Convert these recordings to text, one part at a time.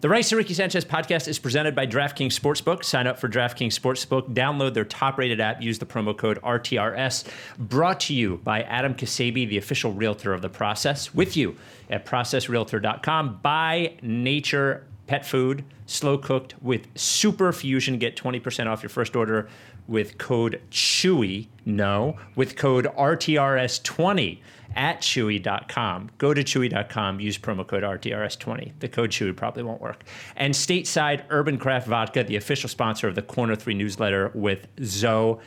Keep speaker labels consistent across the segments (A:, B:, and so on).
A: The Rights to Ricky Sanchez podcast is presented by DraftKings Sportsbook. Sign up for DraftKings Sportsbook, download their top rated app, use the promo code RTRS. Brought to you by Adam Kasabi, the official realtor of the process, with you at processrealtor.com. By Nature Pet Food, slow cooked with super fusion. Get 20% off your first order with code CHEWY. No, with code RTRS20 at chewy.com. Go to chewy.com, use promo code RTRS20. The code chewy probably won't work. And stateside Urban Craft Vodka, the official sponsor of the Corner 3 newsletter with Zoe.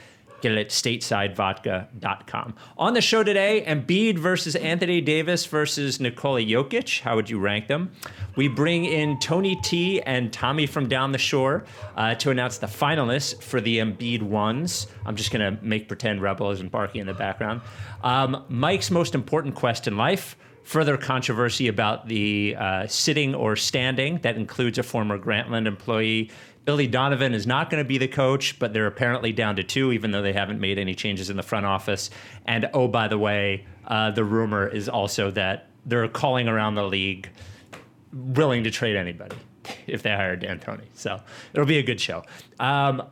A: Get it at statesidevodka.com. On the show today, Embiid versus Anthony Davis versus Nikola Jokic. How would you rank them? We bring in Tony T and Tommy from down the shore uh, to announce the finalists for the Embiid ones. I'm just going to make pretend Rebel isn't barking in the background. Um, Mike's most important quest in life. Further controversy about the uh, sitting or standing that includes a former Grantland employee Billy Donovan is not going to be the coach, but they're apparently down to two, even though they haven't made any changes in the front office. And oh, by the way, uh, the rumor is also that they're calling around the league, willing to trade anybody if they hire D'Antoni. So it'll be a good show. Um,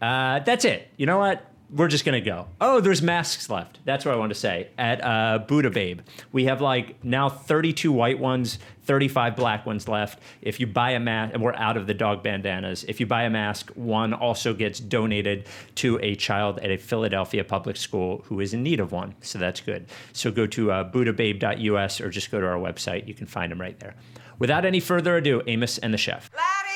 A: uh, that's it. You know what? We're just gonna go. Oh, there's masks left. That's what I want to say. At uh, Buddha Babe, we have like now 32 white ones, 35 black ones left. If you buy a mask, and we're out of the dog bandanas. If you buy a mask, one also gets donated to a child at a Philadelphia public school who is in need of one. So that's good. So go to uh, buddhababe.us or just go to our website. You can find them right there. Without any further ado, Amos and the chef.
B: Laddie,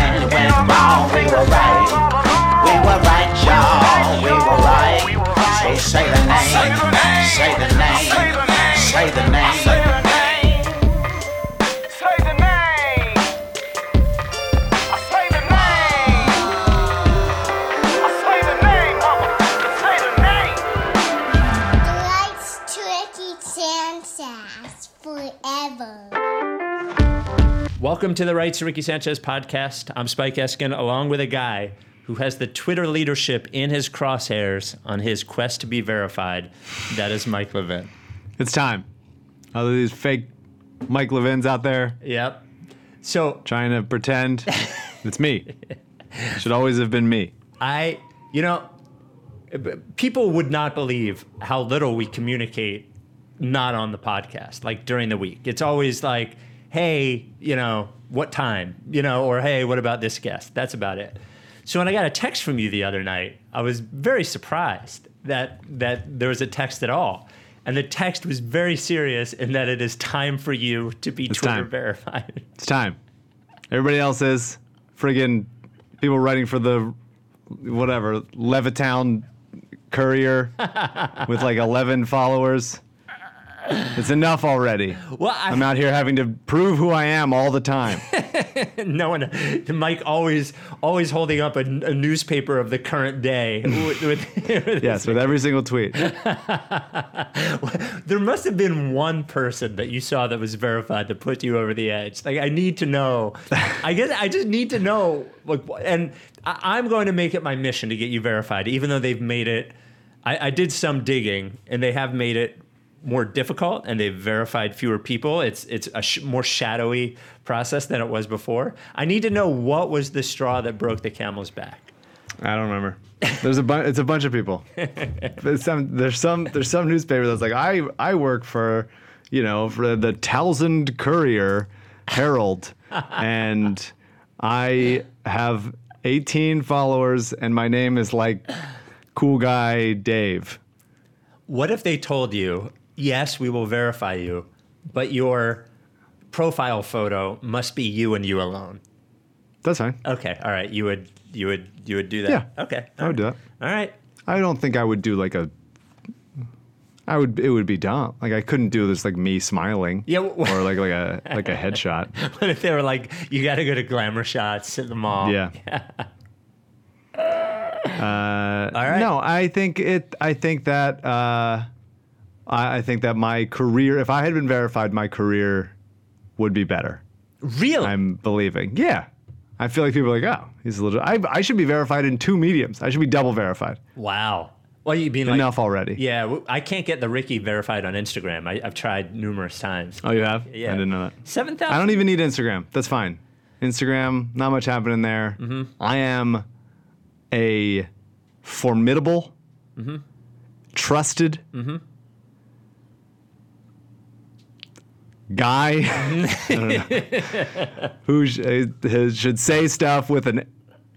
A: Welcome to the Rights to Ricky Sanchez podcast. I'm Spike Eskin, along with a guy who has the Twitter leadership in his crosshairs on his quest to be verified. That is Mike Levin.
C: It's time. All of these fake Mike Levins out there
A: Yep. So
C: trying to pretend it's me. Should always have been me.
A: I, you know, people would not believe how little we communicate not on the podcast, like during the week. It's always like, hey, you know, what time? You know, or hey, what about this guest? That's about it. So when I got a text from you the other night, I was very surprised that that there was a text at all. And the text was very serious in that it is time for you to be
C: It's
A: Twitter
C: time.
A: verified.
C: It's time. Everybody else is friggin' people writing for the whatever Levittown Courier with like 11 followers. It's enough already.
A: Well, I,
C: I'm out here having to prove who I am all the time.
A: no one, Mike always always holding up a, a newspaper of the current day. with, with- with-
C: Yes, with every single tweet.
A: there must have been one person that you saw that was verified that put you over the edge. Like I need to know. I guess I just need to know. Like, and I, I'm going to make it my mission to get you verified, even though they've made it. I, I did some digging, and they have made it more difficult, and they've verified fewer people. It's it's a sh- more shadowy process than it was before. I need to know what was the straw that broke the camel's back.
C: I don't remember. There's a bunch. It's a bunch of people. There's some. There's some. There's some newspaper that's like I. I work for, you know, for the Townsend Courier Herald, and I have 18 followers, and my name is like Cool Guy Dave.
A: What if they told you, yes, we will verify you, but your profile photo must be you and you alone?
C: That's fine.
A: Okay, all right. You would you would you would do that?
C: Yeah,
A: Okay.
C: I would do that.
A: All right.
C: I don't think I would do like a. I would. It would be dumb. Like I couldn't do this like me smiling.
A: Yeah,
C: Or like like a like a headshot.
A: What if they were like, you got to go to glamour shots at the mall?
C: Yeah. Uh,
A: All right.
C: No, I think it. I think that. Uh, I, I think that my career, if I had been verified, my career would be better.
A: Really?
C: I'm believing. Yeah. I feel like people are like, oh, he's a little. I, I should be verified in two mediums. I should be double verified.
A: wow. Well, you like,
C: Enough already.
A: Yeah, I can't get the Ricky verified on Instagram. I, I've tried numerous times.
C: Oh, you have?
A: Yeah.
C: I didn't know that.
A: Seven thousand.
C: I don't even need Instagram. That's fine. Instagram, not much happening there.
A: Mm-hmm.
C: I am a formidable,
A: Mm-hmm.
C: trusted guy I don't know, who sh- uh, should say stuff with an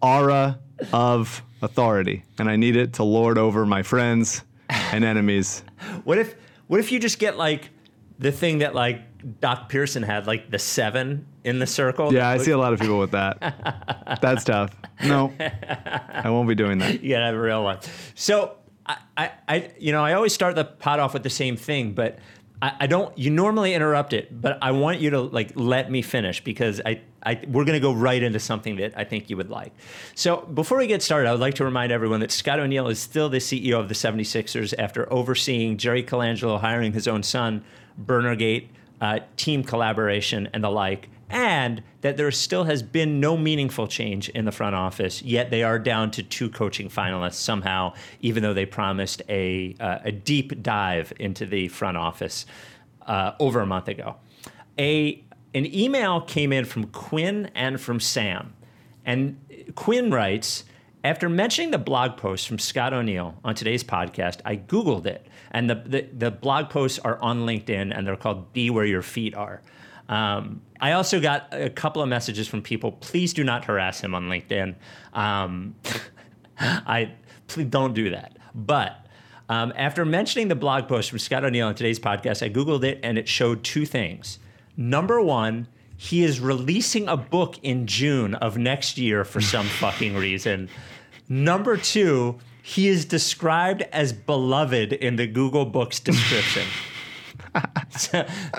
C: aura of authority, and I need it to lord over my friends and enemies.
A: What if what if you just get like the thing that like Doc Pearson had, like the seven in the circle?
C: Yeah, I see a lot of people with that. That's tough. No, I won't be doing that.
A: You gotta have a real one. So I, I, I you know, I always start the pot off with the same thing, but I, I don't. You normally interrupt it, but I want you to like let me finish because I, I, we're gonna go right into something that I think you would like. So before we get started, I would like to remind everyone that Scott O'Neil is still the CEO of the 76ers after overseeing Jerry Colangelo hiring his own son, Burnergate, uh, team collaboration, and the like and that there still has been no meaningful change in the front office. Yet they are down to two coaching finalists somehow, even though they promised a uh, a deep dive into the front office uh, over a month ago. A an email came in from Quinn and from Sam, and Quinn writes. After mentioning the blog post from Scott O'Neil on today's podcast, I Googled it. And the, the, the blog posts are on LinkedIn and they're called Be Where Your Feet Are. Um, I also got a couple of messages from people. Please do not harass him on LinkedIn. Um, I please don't do that. But um, after mentioning the blog post from Scott O'Neil on today's podcast, I googled it and it showed two things. Number one, he is releasing a book in June of next year for some fucking reason. Number two, he is described as beloved in the Google Books description.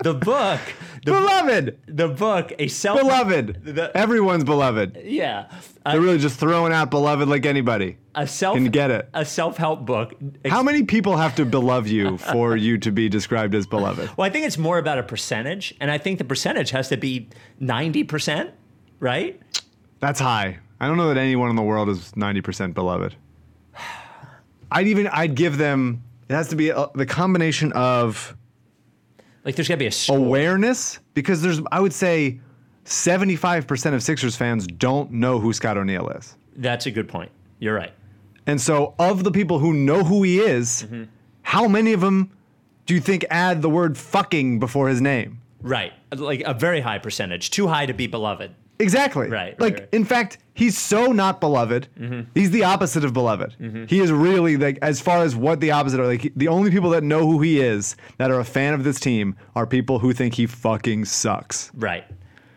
A: the book, the,
C: Beloved,
A: the book, a self
C: beloved.
A: The-
C: Everyone's beloved.
A: yeah,
C: They're really just throwing out beloved like anybody.
A: a self
C: Can get it.
A: a self help book.
C: How many people have to belove you for you to be described as beloved?
A: Well, I think it's more about a percentage, and I think the percentage has to be ninety percent, right?
C: That's high. I don't know that anyone in the world is 90% beloved. I'd even I'd give them it has to be a, the combination of
A: Like, there's got to be a score.
C: awareness because there's I would say 75% of Sixers fans don't know who Scott O'Neil is.
A: That's a good point. You're right.
C: And so of the people who know who he is,
A: Mm-hmm.
C: how many of them do you think add the word fucking before his name?
A: Right, like a very high percentage, too high to be beloved.
C: Exactly.
A: Right, right,
C: Like,
A: right. Mm-hmm.
C: in fact, he's so not beloved. He's the opposite of beloved. He is really like, as far as what the opposite are, like he- the only people that know who he is that are a fan of this team are people who think he fucking sucks.
A: Right.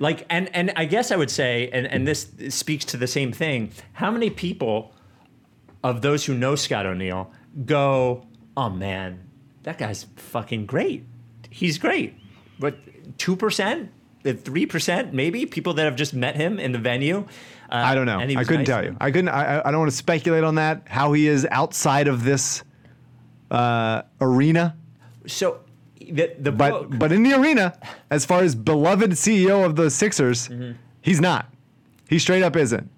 A: Like, and and I guess I would say, and and this speaks to the same thing. How many people of those who know Scott O'Neil go, "Oh man, that guy's fucking great. He's great." But two percent, three percent, maybe people that have just met him in the venue. Uh,
C: I don't know. I couldn't
A: nice
C: tell you. I couldn't. I, I- I don't want to speculate on that. How he is outside of this uh, arena,
A: So the the
C: but
A: book,
C: but in the arena, as far as beloved CEO of the Sixers,
A: Mm-hmm.
C: he's not. He straight up isn't.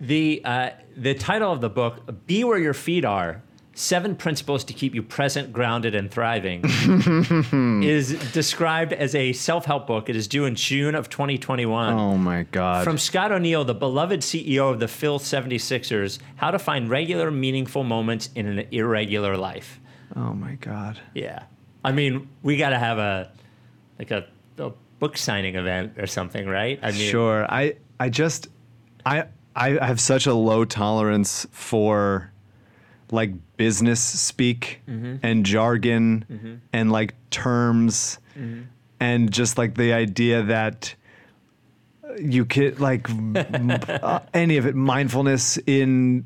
A: The uh, the title of the book, "Be Where Your Feet Are: Seven Principles to Keep You Present, Grounded, and Thriving," is described as a self help book. It is due in June of 2021.
C: Oh my god.
A: From Scott O'Neil, the beloved CEO of the Phil 76ers, how to find regular, meaningful moments in an irregular life.
C: oh my god.
A: Yeah, I mean, we got to have a like a, a book signing event or something, right? I mean,
C: Sure. I I just I I have such a low tolerance for like business speak mm-hmm. and jargon mm-hmm. and like terms mm-hmm. and just like the idea that you could like m- uh, any of it mindfulness in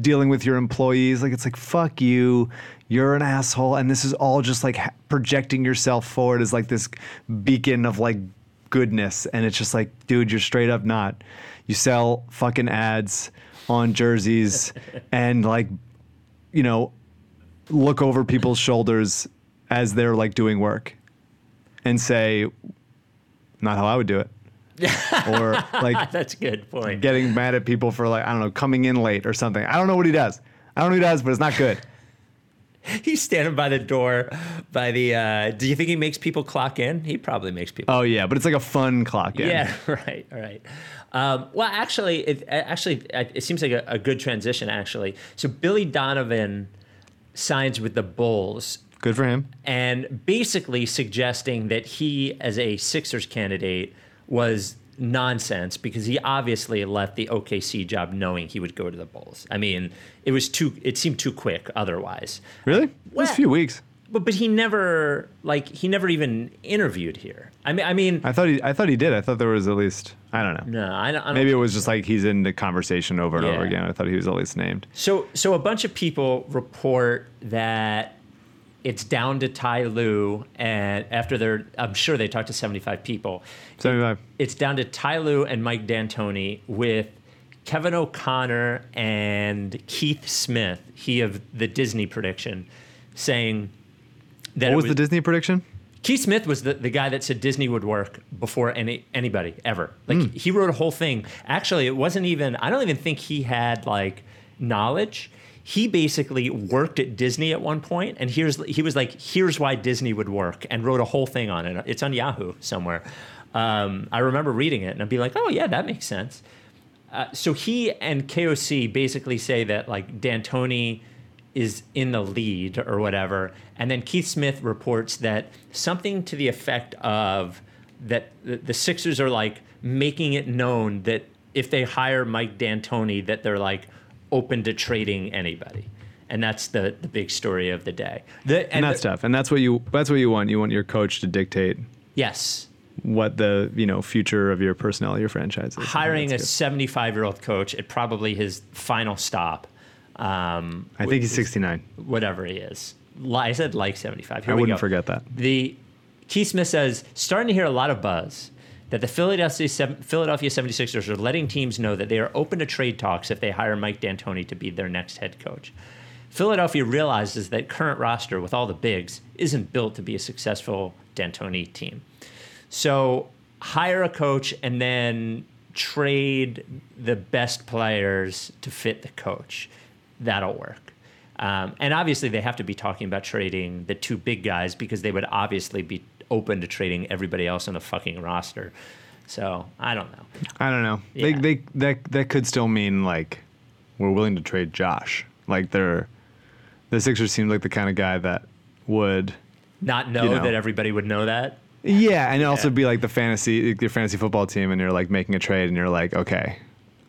C: dealing with your employees like it's like fuck you. You're an asshole, and this is all just like ha- projecting yourself forward as like this beacon of like goodness, and it's just like, dude, you're straight up not. You sell fucking ads on jerseys, and like, you know, look over people's shoulders as they're like doing work, and say, not how I would do it. or like
A: That's a good point.
C: getting mad at people for like I don't know coming in late or something. I don't know what he does. I don't know what he does, but it's not good.
A: He's standing by the door by the uh do you think he makes people clock in? He probably makes people
C: Oh yeah, but it's like a fun clock in.
A: Yeah, right, right. Um, well, actually, it actually it seems like a, a good transition. Actually, so Billy Donovan signs with the Bulls,
C: Good for him.
A: and basically suggesting that he, as a Sixers candidate, was nonsense because he obviously left the OKC job knowing he would go to the Bulls. I mean, it was too. It seemed too quick. Otherwise,
C: Really? It was a few weeks.
A: But but he never like he never even interviewed here. I mean, I mean,
C: I thought he I thought he did. I thought there was at least I don't know.
A: no, I don't. I don't
C: Maybe it was just like he's in the conversation over and over again. I thought he was at least named.
A: So, so a bunch of people report that it's down to Ty Lue, and after they're, I'm sure they talked to 75 people.
C: Seventy five.
A: It's down to Ty Lue and Mike D'Antoni with Kevin O'Connor and Keith Smith, he of the Disney prediction, saying that
C: What
A: it
C: was the Disney prediction?
A: Keith Smith was the, the guy that said Disney would work before any anybody ever. Like he wrote a whole thing. Actually, it wasn't even. I don't even think he had like knowledge. He basically worked at Disney at one point, and here's he was like, "Here's why Disney would work," and wrote a whole thing on it. It's on Yahoo somewhere. Um, I remember reading it, and I'd be like, "Oh yeah, that makes sense." Uh, so he and KOC basically say that like D'Antoni is in the lead or whatever, and then Keith Smith reports that something to the effect of that the, Sixers are like making it known that if they hire Mike D'Antoni, that they're like open to trading anybody, and that's the the big story of the day. The,
C: And that's
A: the-
C: tough. And that's what you that's what you want. You want your coach to dictate
A: Yes,
C: what the you know future of your personnel, your franchise is.
A: hiring a 75 year old coach at probably his final stop. Um,
C: I think he's sixty nine.
A: whatever he is. I said like 75. Here
C: I wouldn't
A: go.
C: forget that.
A: The Keith Smith says, starting to hear a lot of buzz that the Philadelphia, Philadelphia 76ers are letting teams know that they are open to trade talks if they hire Mike D'Antoni to be their next head coach. Philadelphia realizes that current roster with all the bigs isn't built to be a successful D'Antoni team. So hire a coach and then trade the best players to fit the coach. That'll work. Um, and obviously, they have to be talking about trading the two big guys because they would obviously be open to trading everybody else on the fucking roster. So I don't know.
C: I don't know.
A: Yeah.
C: They they that that could still mean like we're willing to trade Josh. Like they're the Sixers seem like the kind of guy that would
A: Not know,
C: You know.
A: that everybody would know that.
C: Yeah, and also be like the fantasy your fantasy football team and you're like making a trade and you're like, okay,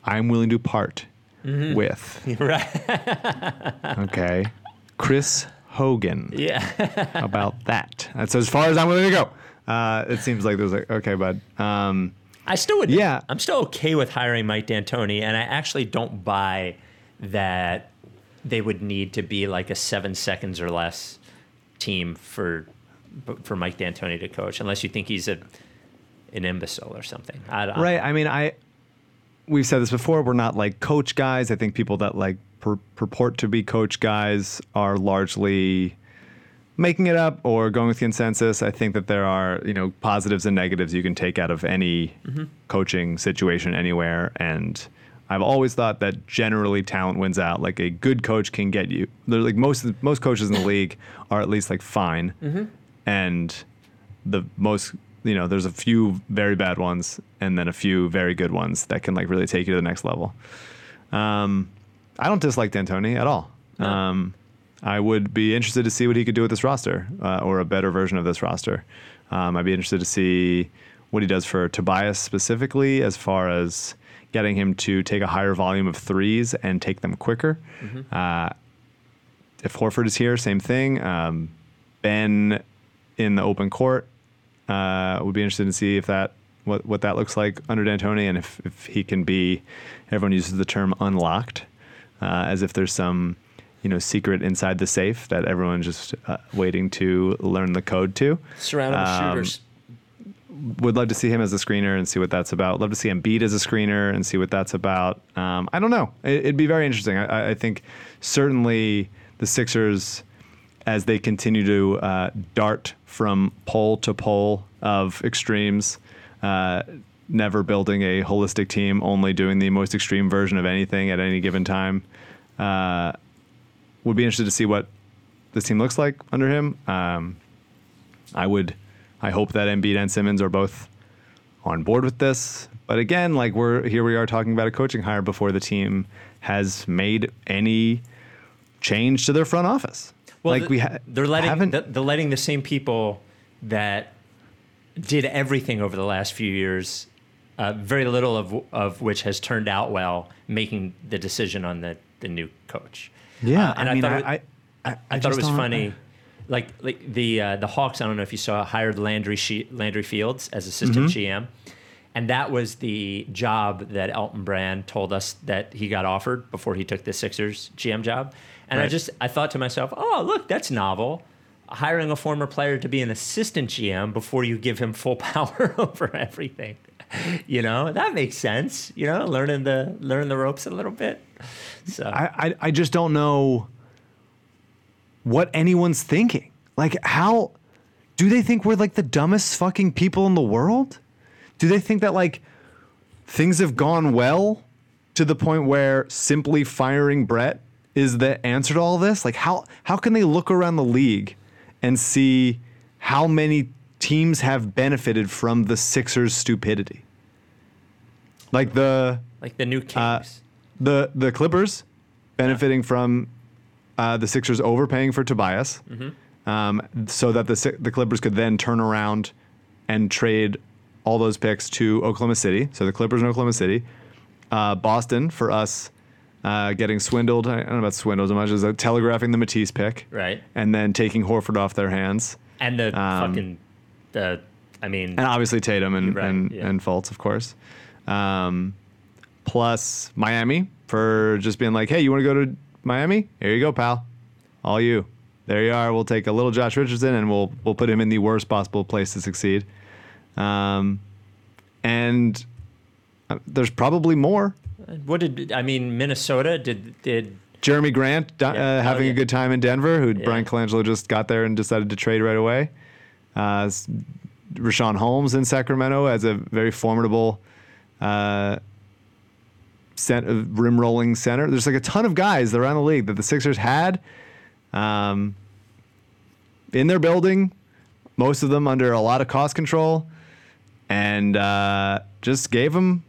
C: I'm willing to part
A: Mm-hmm.
C: with
A: right.
C: okay, Chris Hogan.
A: Yeah.
C: About that? That's as far as I'm willing to go. Uh, it seems like there's like okay, bud. Um,
A: I still would.
C: Yeah.
A: I'm still okay with hiring Mike D'Antoni, and I actually don't buy that they would need to be like a seven seconds or less team for for Mike D'Antoni to coach, unless you think he's a an imbecile or something. I
C: Right. I mean, I we've said this before. We're not like coach guys. I think people that like pur- purport to be coach guys are largely making it up or going with consensus. I think that there are you know positives and negatives you can take out of any mm-hmm. coaching situation anywhere, and I've always thought that generally talent wins out. Like a good coach can get you. They're like most most coaches in the league are at least like fine, mm-hmm. and the most you know there's a few very bad ones and then a few very good ones that can like really take you to the next level. Um, i don't dislike d'antoni at all. Um, i would be interested to see what he could do with this roster uh, or a better version of this roster. Um, i'd be interested to see what he does for tobias specifically as far as getting him to take a higher volume of threes and take them quicker. Uh, if horford is here same thing. Um, ben in the open court uh, would be interested to see if that what what that looks like under D'Antoni, and if, if he can be. Everyone uses the term unlocked, uh, as if there's some you know secret inside the safe that everyone's just uh, waiting to learn the code to.
A: Surrounded with
C: Um,
A: shooters.
C: Would love to see him as a screener and see what that's about. Love to see him beat as a screener and see what that's about. Um, I don't know. It, it'd be very interesting. I- I, I think certainly the Sixers, as they continue to uh, dart from pole to pole of extremes, uh, never building a holistic team, only doing the most extreme version of anything at any given time. Uh, would be interested to see what this team looks like under him. Um, I would, I hope that Embiid and Simmons are both on board with this. But again, like we're here, we are talking about a coaching hire before the team has made any change to their front office. Like
A: th-
C: we ha-
A: they're letting
C: haven't.
A: th- they're letting the same people that did everything over the last few years, uh, very little of of which has turned out well, making the decision on the the new coach.
C: yeah,
A: Uh, and
C: I
A: I
C: mean,
A: thought
C: I,
A: it-
C: I, I,
A: I, thought it was funny. Like like the uh, the Hawks, I don't know if you saw, hired Landry she- Landry Fields as assistant
C: Mm-hmm.
A: GM, and that was the job that Elton Brand told us that he got offered before he took the Sixers GM job. And I just I thought to myself, oh look, that's novel. Hiring a former player to be an assistant GM before you give him full power over everything. You know that makes sense. You know, learning the learning the ropes a little bit. So
C: I, I, I just don't know what anyone's thinking. Like, how do they think we're like the dumbest fucking people in the world? Do they think that like things have gone well to the point where simply firing Brett is the answer to all this? Like, how how can they look around the league and see how many teams have benefited from the Sixers' stupidity? Like the
A: like the new Kings.
C: uh, the the Clippers benefiting from uh, the Sixers overpaying for Tobias, um, so that the the Clippers could then turn around and trade all those picks to Oklahoma City. So the Clippers in Oklahoma City, uh, Boston for us uh, getting swindled. I don't know about swindled as much as uh, telegraphing the Matisse pick,
A: Right.
C: and then taking Horford off their hands,
A: and the
C: um,
A: fucking the I mean
C: and obviously Tatum and
A: Right,
C: and,
A: yeah.
C: and Fultz, of course. Um, plus Miami for just being like, hey, you want to go to Miami? Here you go, pal. All you. There you are. We'll take a little Josh Richardson and we'll we'll put him in the worst possible place to succeed. Um, and uh, there's probably more.
A: What did I mean Minnesota did did
C: Jerami Grant uh,
A: Yeah. Oh,
C: having
A: yeah.
C: a good time in Denver, who
A: Yeah.
C: Bryan Colangelo just got there and decided to trade right away. Uh, Richaun Holmes in Sacramento as a very formidable uh, cent- uh, rim rolling center. There's like a ton of guys around the league that the Sixers had um, in their building, most of them under a lot of cost control, and uh, just gave them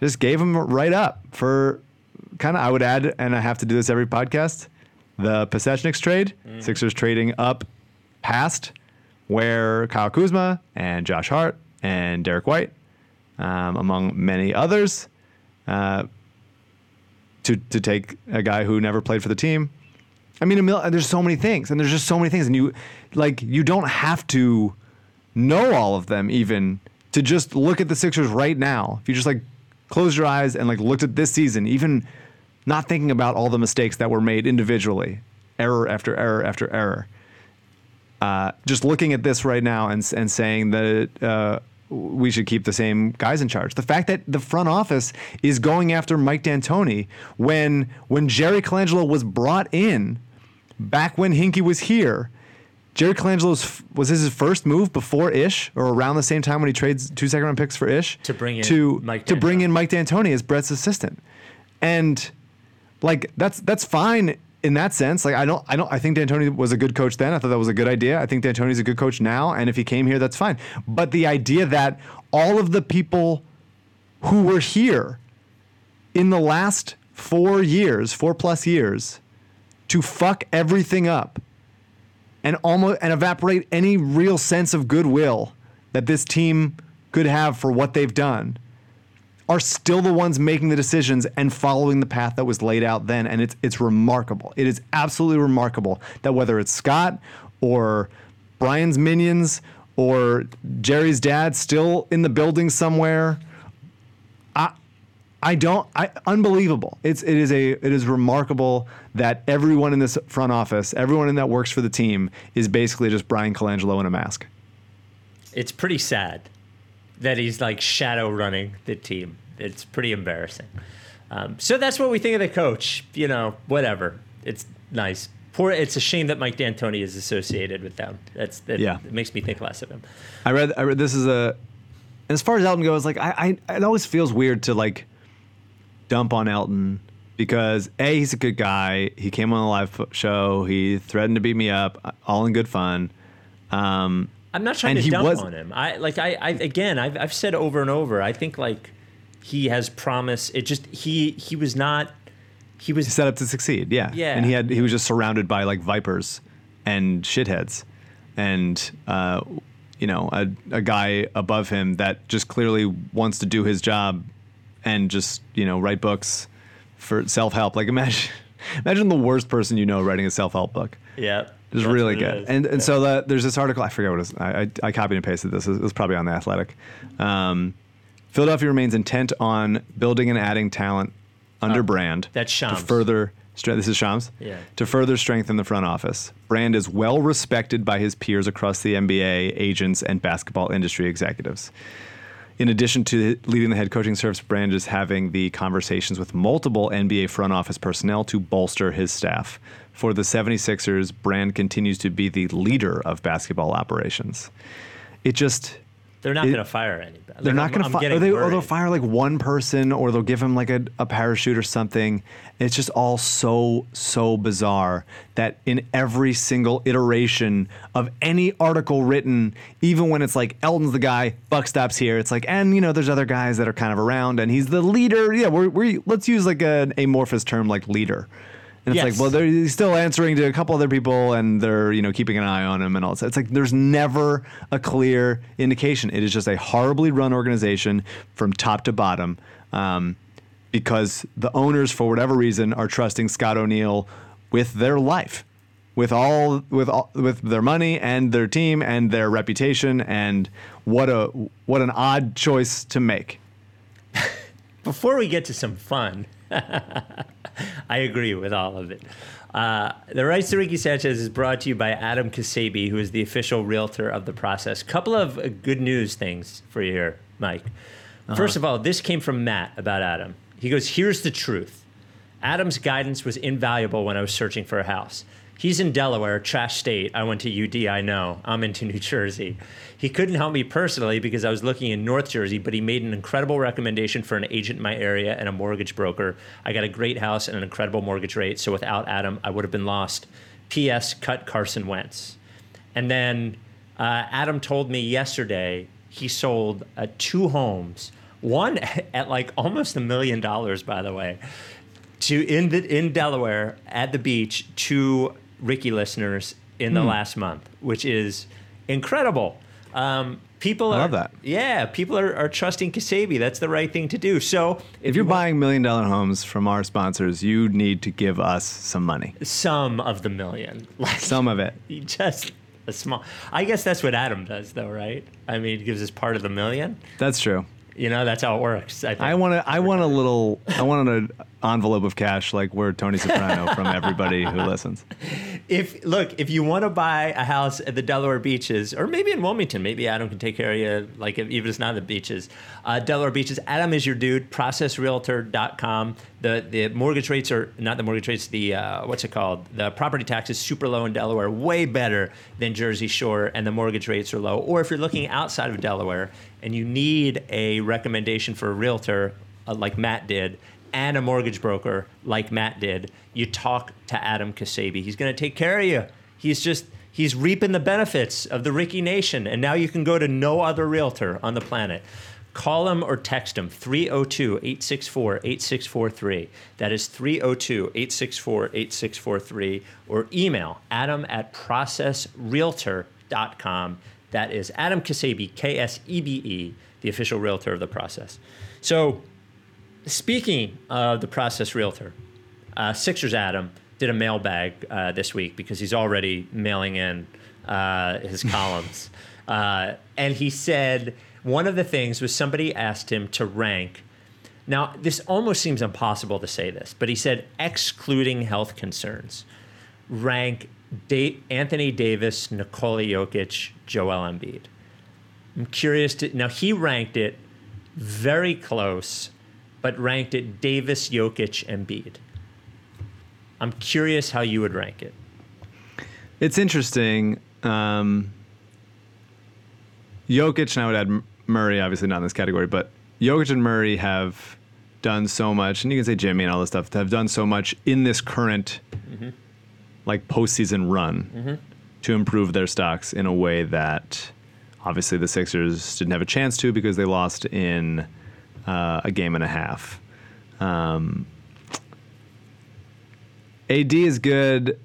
C: just gave them right up for kind of I would add, and I have to do this every podcast, the Pasecniks trade. Sixers trading up past where Kyle Kuzma and Josh Hart and Derrick White, um, among many others, uh, to to take a guy who never played for the team. I mean, mil- there's so many things, and there's just so many things, and you like you don't have to know all of them even to just look at the Sixers right now. If you just like close your eyes and like looked at this season, even not thinking about all the mistakes that were made individually, error after error after error. Uh, just looking at this right now and and saying that uh, we should keep the same guys in charge. The fact that the front office is going after Mike D'Antoni when when Jerry Colangelo was brought in back when Hinkie was here. Jerry Colangelo's was his first move before Ish, or around the same time when he trades two second round picks for Ish
A: To bring in
C: to
A: Mike
C: to bring in Mike D'Antoni as Brett's assistant, and like that's that's fine in that sense. Like I don't I don't I think D'Antoni was a good coach then. I thought that was a good idea. I think D'Antoni's a good coach now, and if he came here, that's fine. But the idea that all of the people who were here in the last four years, four plus years, to fuck everything up and almost and evaporate any real sense of goodwill that this team could have for what they've done are still the ones making the decisions and following the path that was laid out then. And it's it's remarkable. It is absolutely remarkable that whether it's Scott or Bryan's minions or Jerry's dad still in the building somewhere don't. I unbelievable. It's it is a it is remarkable that everyone in this front office, everyone in that works for the team, is basically just Bryan Colangelo in a mask.
A: It's pretty sad that he's like shadow running the team. It's pretty embarrassing. Um, so that's what we think of the coach. You know, whatever. It's nice. Poor. It's a shame that Mike D'Antoni is associated with them. That's that.
C: Yeah.
A: It makes me think less of him.
C: I read. I read. This is a. As far as Elton goes, like I, I, it always feels weird to like dump on Elton because a he's a good guy. He came on a live show. He threatened to beat me up, all in good fun. Um,
A: I'm not trying to dump
C: was-
A: on him. I like I, I again I've I've said over and over. I think like he has promise. It just he he was not he was
C: set up to succeed. Yeah.
A: Yeah.
C: And he had he was just surrounded by like vipers and shitheads, and uh, you know a a guy above him that just clearly wants to do his job, and just you know write books for self help. Like imagine imagine the worst person you know writing a self help book.
A: yeah.
C: It's really
A: it
C: good. And and
A: Yeah.
C: so the, there's this article. I forget what it is. I, I, I copied and pasted this. It was probably on the Athletic. Um, Philadelphia remains intent on building and adding talent under Brand.
A: Oh, that's
C: to
A: Shams.
C: further. This is Shams.
A: Yeah.
C: To further strengthen the front office, Brand is well respected by his peers across the NBA, agents, and basketball industry executives. In addition to leading the head coaching service, Brand is having the conversations with multiple NBA front office personnel to bolster his staff. For the 76ers, Brand continues to be the leader of basketball operations. It just
A: they're not going to fire anybody.
C: they're not going to fire. Or, they, or they'll fire like one person, or they'll give him like a, a parachute or something. It's just all so so bizarre that in every single iteration of any article written, even when it's like Elton's the guy, Buck stops here. It's like, and you know, there's other guys that are kind of around, and he's the leader. Yeah, we're, we let's use like an amorphous term like leader. And it's
A: Yes.
C: like, well, they're he's still answering to a couple other people, and they're you know keeping an eye on him and all. that. It's like there's never a clear indication. It is just a horribly run organization from top to bottom, um, because the owners, for whatever reason, are trusting Scott O'Neil with their life, with all with all, with their money and their team and their reputation. And what a what an odd choice to make.
A: Before we get to some fun, I agree with all of it. Uh, the Rights to Ricky Sanchez is brought to you by Adam Kasabi, who is the official realtor of the process. Couple of uh, good news things for you here, Mike. First of all, this came from Matt about Adam. He goes, Here's the truth Adam's guidance was invaluable when I was searching for a house. He's in Delaware, trash state. I went to UD, I know. I'm into New Jersey. He couldn't help me personally because I was looking in North Jersey, but he made an incredible recommendation for an agent in my area and a mortgage broker. I got a great house and an incredible mortgage rate, so without Adam, I would have been lost. P.S. Cut Carson Wentz. And then uh, Adam told me yesterday he sold uh, two homes, one at like almost a million dollars, by the way, to in the, in Delaware at the beach to Ricky listeners in the last month, which is incredible. Um, people
C: I
A: are,
C: love that.
A: Yeah, people are, are trusting Kasabi. That's the right thing to do. So
C: If you're
A: you want
C: buying million dollar homes from our sponsors, you need to give us some money,
A: some of the million, like
C: some of it.
A: just a small. I guess that's what Adam does, though, right? I mean, he gives us part of the million.
C: That's true.
A: You know, that's how it works. I, think.
C: I want to. I want a little. I want an envelope of cash, like we're Tony Soprano from everybody who listens.
A: if look, if you want to buy a house at the Delaware beaches, or maybe in Wilmington, maybe Adam can take care of you. Like if, even if it's not the beaches, uh, Delaware beaches. Adam is your dude. ProcessRealtor.com. The the mortgage rates are not the mortgage rates. The uh, what's it called? The property tax is super low in Delaware, way better than Jersey Shore, and the mortgage rates are low. Or if you're looking outside of Delaware and you need a recommendation for a realtor, uh, like Matt did, and a mortgage broker like Matt did, you talk to Adam Kasabi. He's going to take care of you. He's just he's reaping the benefits of the Ricky Nation, and now you can go to no other realtor on the planet. Call him or text him 302 864 8643. That is 302 864 8643. Or email adam at processrealtor.com. That is Adam Kasabi, K S E B E, the official realtor of the process. So, Speaking of the process realtor, uh, Sixers Adam did a mailbag uh, this week because he's already mailing in uh, his columns. Uh, and he said one of the things was somebody asked him to rank Now, this almost seems impossible to say this, but he said, excluding health concerns, rank da- Anthony Davis, Nikola Jokic, Joel Embiid. I'm curious to now he ranked it very close, but ranked it Davis, Jokic, Embiid. I'm curious how you would rank it.
C: It's interesting. Um, Jokic, and I would add Murray, obviously not in this category, but Jokic and Murray have done so much, and you can say Jimmy and all this stuff, have done so much in this current like postseason run to improve their stocks in a way that obviously the Sixers didn't have a chance to because they lost in uh, a game and a half. Um, AD is good.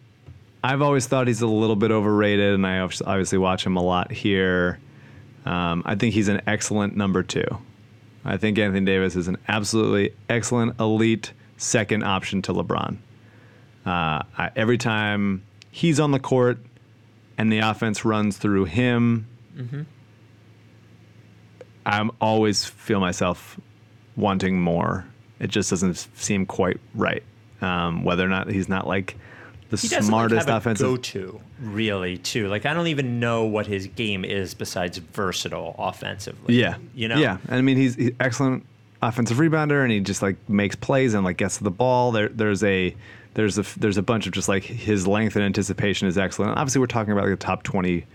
C: I've always thought he's a little bit overrated, and I obviously watch him a lot here. Um, I think he's an excellent number two. I think Anthony Davis is an absolutely excellent, elite second option to LeBron. Uh, I, every time he's on the court and the offense runs through him, I'm always feel myself wanting more. It just doesn't seem quite right. Um, whether or not he's not like the
A: He
C: smartest
A: like,
C: offensive.
A: go-to really too. Like I don't even know what his game is besides versatile offensively.
C: Yeah,
A: you know.
C: Yeah, and I mean he's, he's excellent offensive rebounder, and he just like makes plays and like gets to the ball. There, there's a there's a there's a bunch of just like his length and anticipation is excellent. Obviously, we're talking about like the top twenty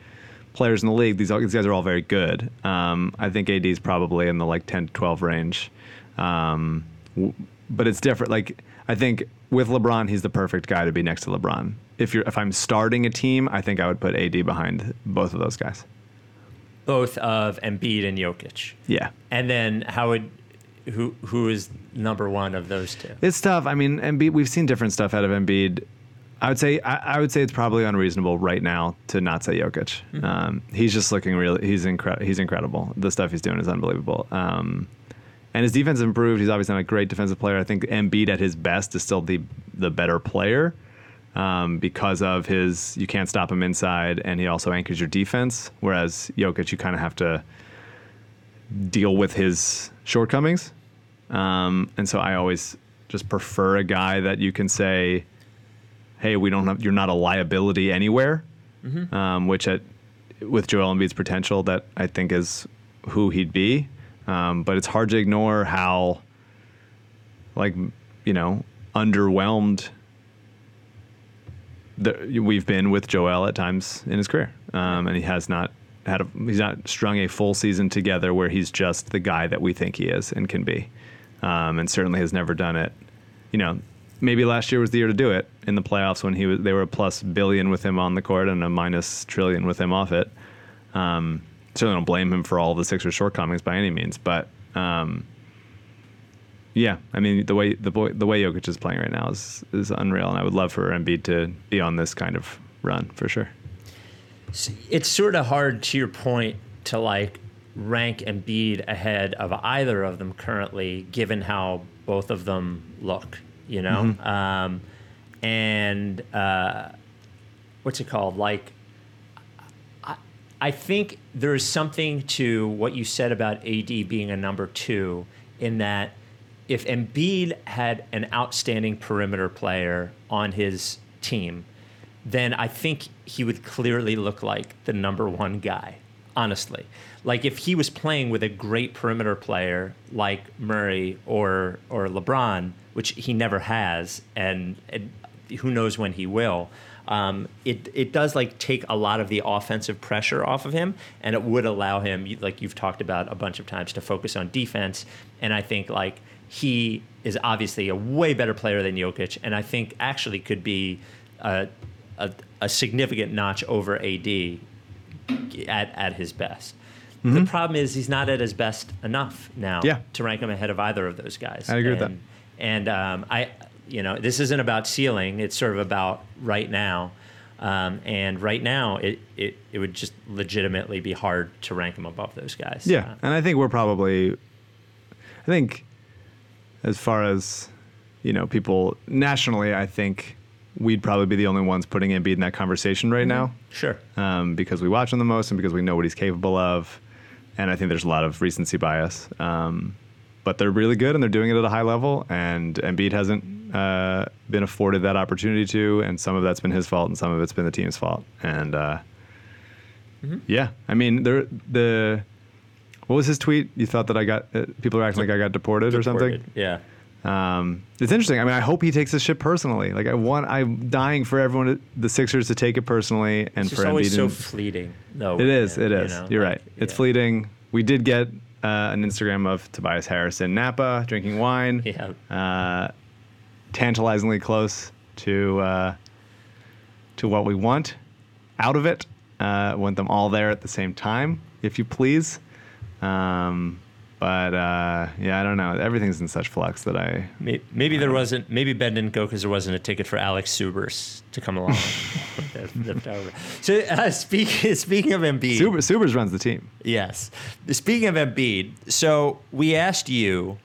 C: players in the league. These, these guys are all very good. Um, I think AD is probably in the like ten to twelve range, um, w- but it's different. Like I think with LeBron, he's the perfect guy to be next to LeBron. If you're if I'm starting a team, I think I would put AD behind both of those guys.
A: Both of Embiid and Jokic.
C: Yeah.
A: And then how would who who is number one of those two?
C: It's tough. I mean, Embiid. We've seen different stuff out of Embiid. I would say I, I would say it's probably unreasonable right now to not say Jokic. Um, he's just looking really. He's incredible. He's incredible. The stuff he's doing is unbelievable. Um, and his defense improved. He's obviously not a great defensive player. I think Embiid at his best is still the the better player um, because of his. You can't stop him inside, and he also anchors your defense. Whereas Jokic, you kind of have to deal with his shortcomings. Um, and so I always just prefer a guy that you can say, "Hey, we don't have. You're not a liability anywhere." Um, which at with Joel Embiid's potential, that I think is who he'd be. Um, but it's hard to ignore how, like, you know, underwhelmed the, we've been with Joel at times in his career, um, and he has not had a, he's not strung a full season together where he's just the guy that we think he is and can be, um, and certainly has never done it. You know, maybe last year was the year to do it in the playoffs when he was they were a plus billion with him on the court and a minus trillion with him off it. Um, certainly don't blame him for all the Sixers shortcomings by any means, but um, yeah, I mean the way the boy the way Jokic is playing right now is is unreal, and I would love for Embiid to be on this kind of run for sure.
A: It's sort of hard to your point to like rank Embiid ahead of either of them currently, given how both of them look. You know, um, and uh, what's it called? Like, I, I think there is something to what you said about AD being a number two, in that if Embiid had an outstanding perimeter player on his team, then I think he would clearly look like the number one guy, honestly. Like if he was playing with a great perimeter player like Murray or or LeBron, which he never has, and, and who knows when he will. Um, it it does like take a lot of the offensive pressure off of him, and it would allow him, like you've talked about a bunch of times, to focus on defense. And I think like he is obviously a way better player than Jokic, and I think actually could be a a, a significant notch over AD at at his best. The problem is he's not at his best enough now
C: Mm-hmm. Yeah.
A: to rank him ahead of either of those guys.
C: I agree with that.
A: and, And um, I, you know, this isn't about ceiling. It's sort of about right now. Um, and right now, it, it it would just legitimately be hard to rank him above those guys.
C: Yeah,
A: Uh,
C: and I think we're probably, I think, as far as you know, people nationally, I think we'd probably be the only ones putting Embiid in that conversation right now,
A: sure.
C: um, because we watch him the most and because we know what he's capable of, and I think there's a lot of recency bias. Um, but they're really good and they're doing it at a high level. And Embiid hasn't uh, been afforded that opportunity to, and some of that's been his fault, and some of it's been the team's fault. And uh, yeah, I mean, there the what was his tweet? You thought that I got uh, people are acting like I got deported, or something.
A: Yeah.
C: Um, it's interesting. I mean, I hope he takes this shit personally. Like, I want, I'm dying for everyone, to, the Sixers, to take it personally, and
A: It's
C: for
A: always
C: Embiid.
A: so fleeting. No,
C: it is. It
A: You know,
C: You're
A: like,
C: right. It's
A: yeah.
C: fleeting. We did get uh, an Instagram of Tobias Harris in Napa drinking wine.
A: Yeah.
C: Uh, tantalizingly close to uh, to what we want out of it. Uh, want them all there at the same time, if you please. Um, but uh, yeah, I don't know. Everything's in such flux that I
A: May- Maybe there wasn't. Maybe Ben didn't go because there wasn't a ticket for Alex Subers to come along. So uh, speak, speaking of Embiid,
C: Super, Subers runs the team.
A: yes. Speaking of Embiid, so we asked you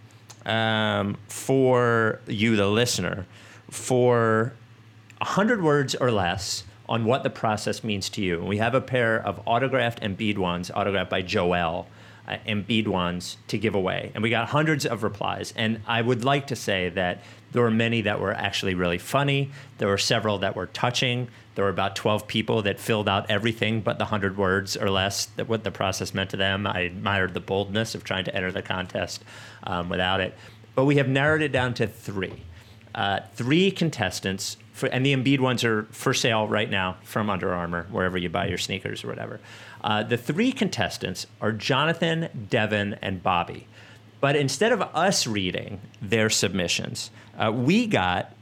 A: um, for you, the listener, for hundred words or less on what the process means to you. And we have a pair of autographed Embiid ones, autographed by Joel. Uh, Embiid ones to give away, and we got hundreds of replies. And I would like to say that there were many that were actually really funny. There were several that were touching. There were about 12 people that filled out everything but the 100 words or less, that what the process meant to them. I admired the boldness of trying to enter the contest um, without it. But we have narrowed it down to three. Uh, three contestants, for, and the Embiid ones are for sale right now from Under Armour, wherever you buy your sneakers or whatever. Uh, the three contestants are Jonathan, Devin, and Bobby. But instead of us reading their submissions, uh, we got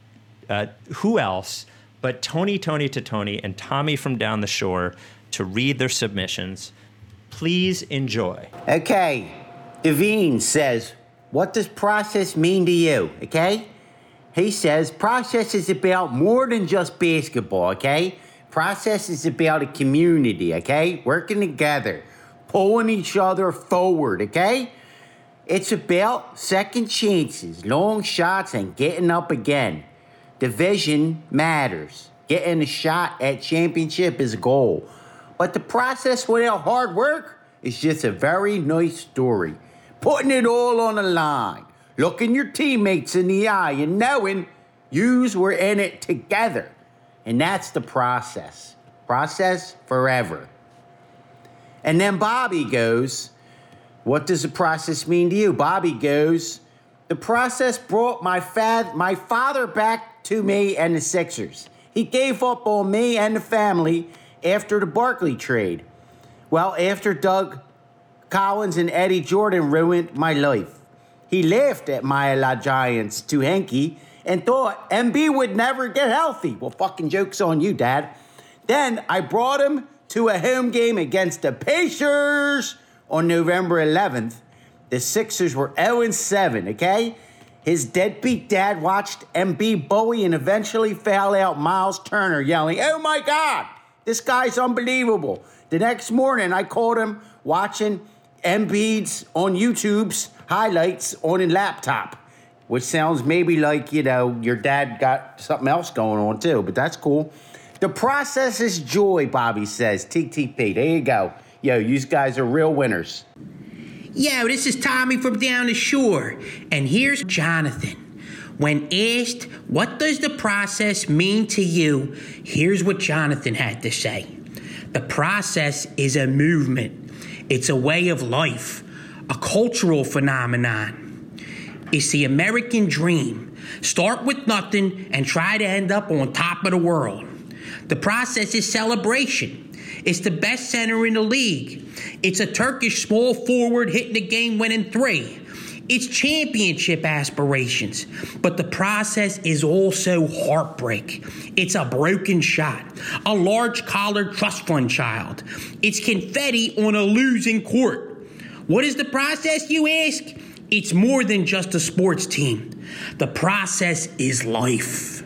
A: uh, who else but Tony, Tony to Tony, and Tommy from down the shore to read their submissions. Please enjoy.
D: Okay, Devine says, What does process mean to you? Okay? He says, Process is about more than just basketball, okay? Process is about a community, okay? Working together, pulling each other forward, okay? It's about second chances, long shots, and getting up again. Division matters. Getting a shot at championship is a goal. But the process without hard work is just a very nice story. Putting it all on the line, looking your teammates in the eye and knowing yous were in it together. And that's the process. Process forever. And then Bobby goes, What does the process mean to you? Bobby goes, The process brought my, fa- my father back to me and the Sixers. He gave up on me and the family after the Barkley trade. Well, after Doug Collins and Eddie Jordan ruined my life. He laughed at my La Giants to Hinkie and thought Embiid would never get healthy. Well, fucking joke's on you, Dad. Then I brought him to a home game against the Pacers on November 11th. The Sixers were 0 7, okay? His deadbeat dad watched Embiid bully and eventually foul out Miles Turner, yelling, Oh my God, this guy's unbelievable. The next morning, I called him watching Embiid's on YouTube's highlights on a laptop, which sounds maybe like, you know, your dad got something else going on too, but that's cool. The process is joy, Bobby says. TTP, there you go. Yo, you guys are real winners.
E: Yo, this is Tommy from down the shore, and here's Jonathan. When asked, what does the process mean to you? Here's what Jonathan had to say The process is a movement, it's a way of life, a cultural phenomenon. It's the American dream. Start with nothing and try to end up on top of the world. The process is celebration. It's the best center in the league. It's a Turkish small forward hitting the game winning three. It's championship aspirations. But the process is also heartbreak. It's a broken shot, a large collared trust fund child. It's confetti on a losing court. What is the process, you ask? It's more than just a sports team. The process is life.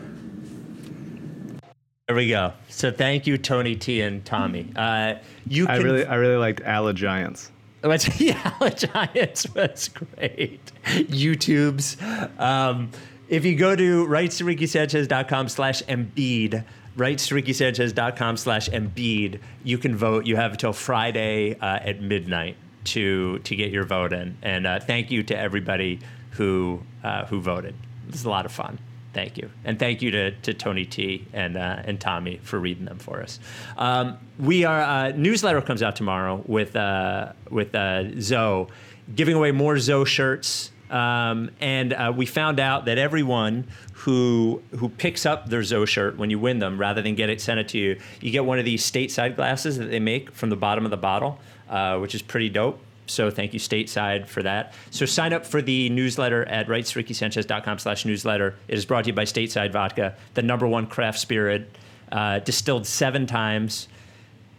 A: There we go. So thank you, Tony T and Tommy. Uh, you
C: I really, I really liked Alla Giants.
A: Which, yeah, Giants was great. YouTube's. Um, if you go to rightstoRickySanchez.com slash Embiid, rightstoRickySanchez.com slash Embiid, you can vote. You have until Friday uh, at midnight to to get your vote in. And uh, thank you to everybody who uh, who voted. It was a lot of fun. Thank you, and thank you to, to Tony T and uh, and Tommy for reading them for us. Um, we are uh, newsletter comes out tomorrow with uh, with uh, Zoe, giving away more Zoe shirts. Um, and uh, we found out that everyone who who picks up their Zoe shirt when you win them, rather than get it sent it to you, you get one of these stateside glasses that they make from the bottom of the bottle, uh, which is pretty dope. So thank you stateside for that. So sign up for the newsletter at rightsrickysanchez.com slash newsletter. It is brought to you by Stateside Vodka, the number one craft spirit, uh, distilled seven times,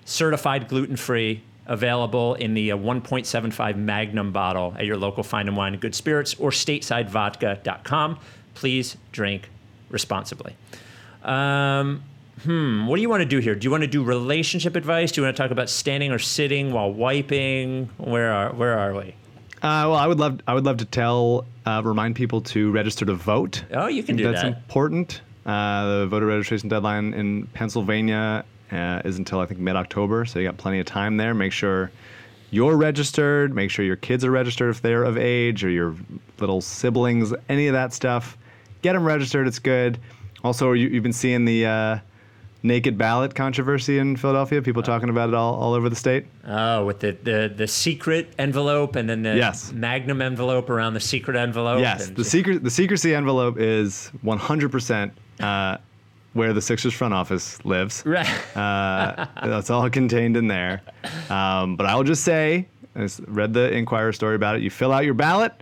A: certified gluten-free, available in the uh, 1.75 Magnum bottle at your local Fine and Wine Good Spirits or statesidevodka.com. Please drink responsibly. Um, hmm, what do you want to do here? Do you want to do relationship advice? Do you want to talk about standing or sitting while wiping? Where are where are we?
C: Uh, well, I would love I would love to tell uh, remind people to register to vote.
A: Oh, you can do
C: that's
A: that.
C: That's important. Uh, the voter registration deadline in Pennsylvania uh, is until I think mid October, so you got plenty of time there. Make sure you're registered. Make sure your kids are registered if they're of age, or your little siblings. Any of that stuff, get them registered. It's good. Also, you, you've been seeing the uh, naked ballot controversy in Philadelphia. People talking about it all, all over the state.
A: Oh, with the, the, the secret envelope and then the
C: Yes.
A: magnum envelope around the secret envelope.
C: Yes, the secret the secrecy envelope is 100% uh, where the Sixers front office lives.
A: Right.
C: Uh, that's all contained in there. Um, but I'll just say, I read the Inquirer story about it. You fill out your ballot,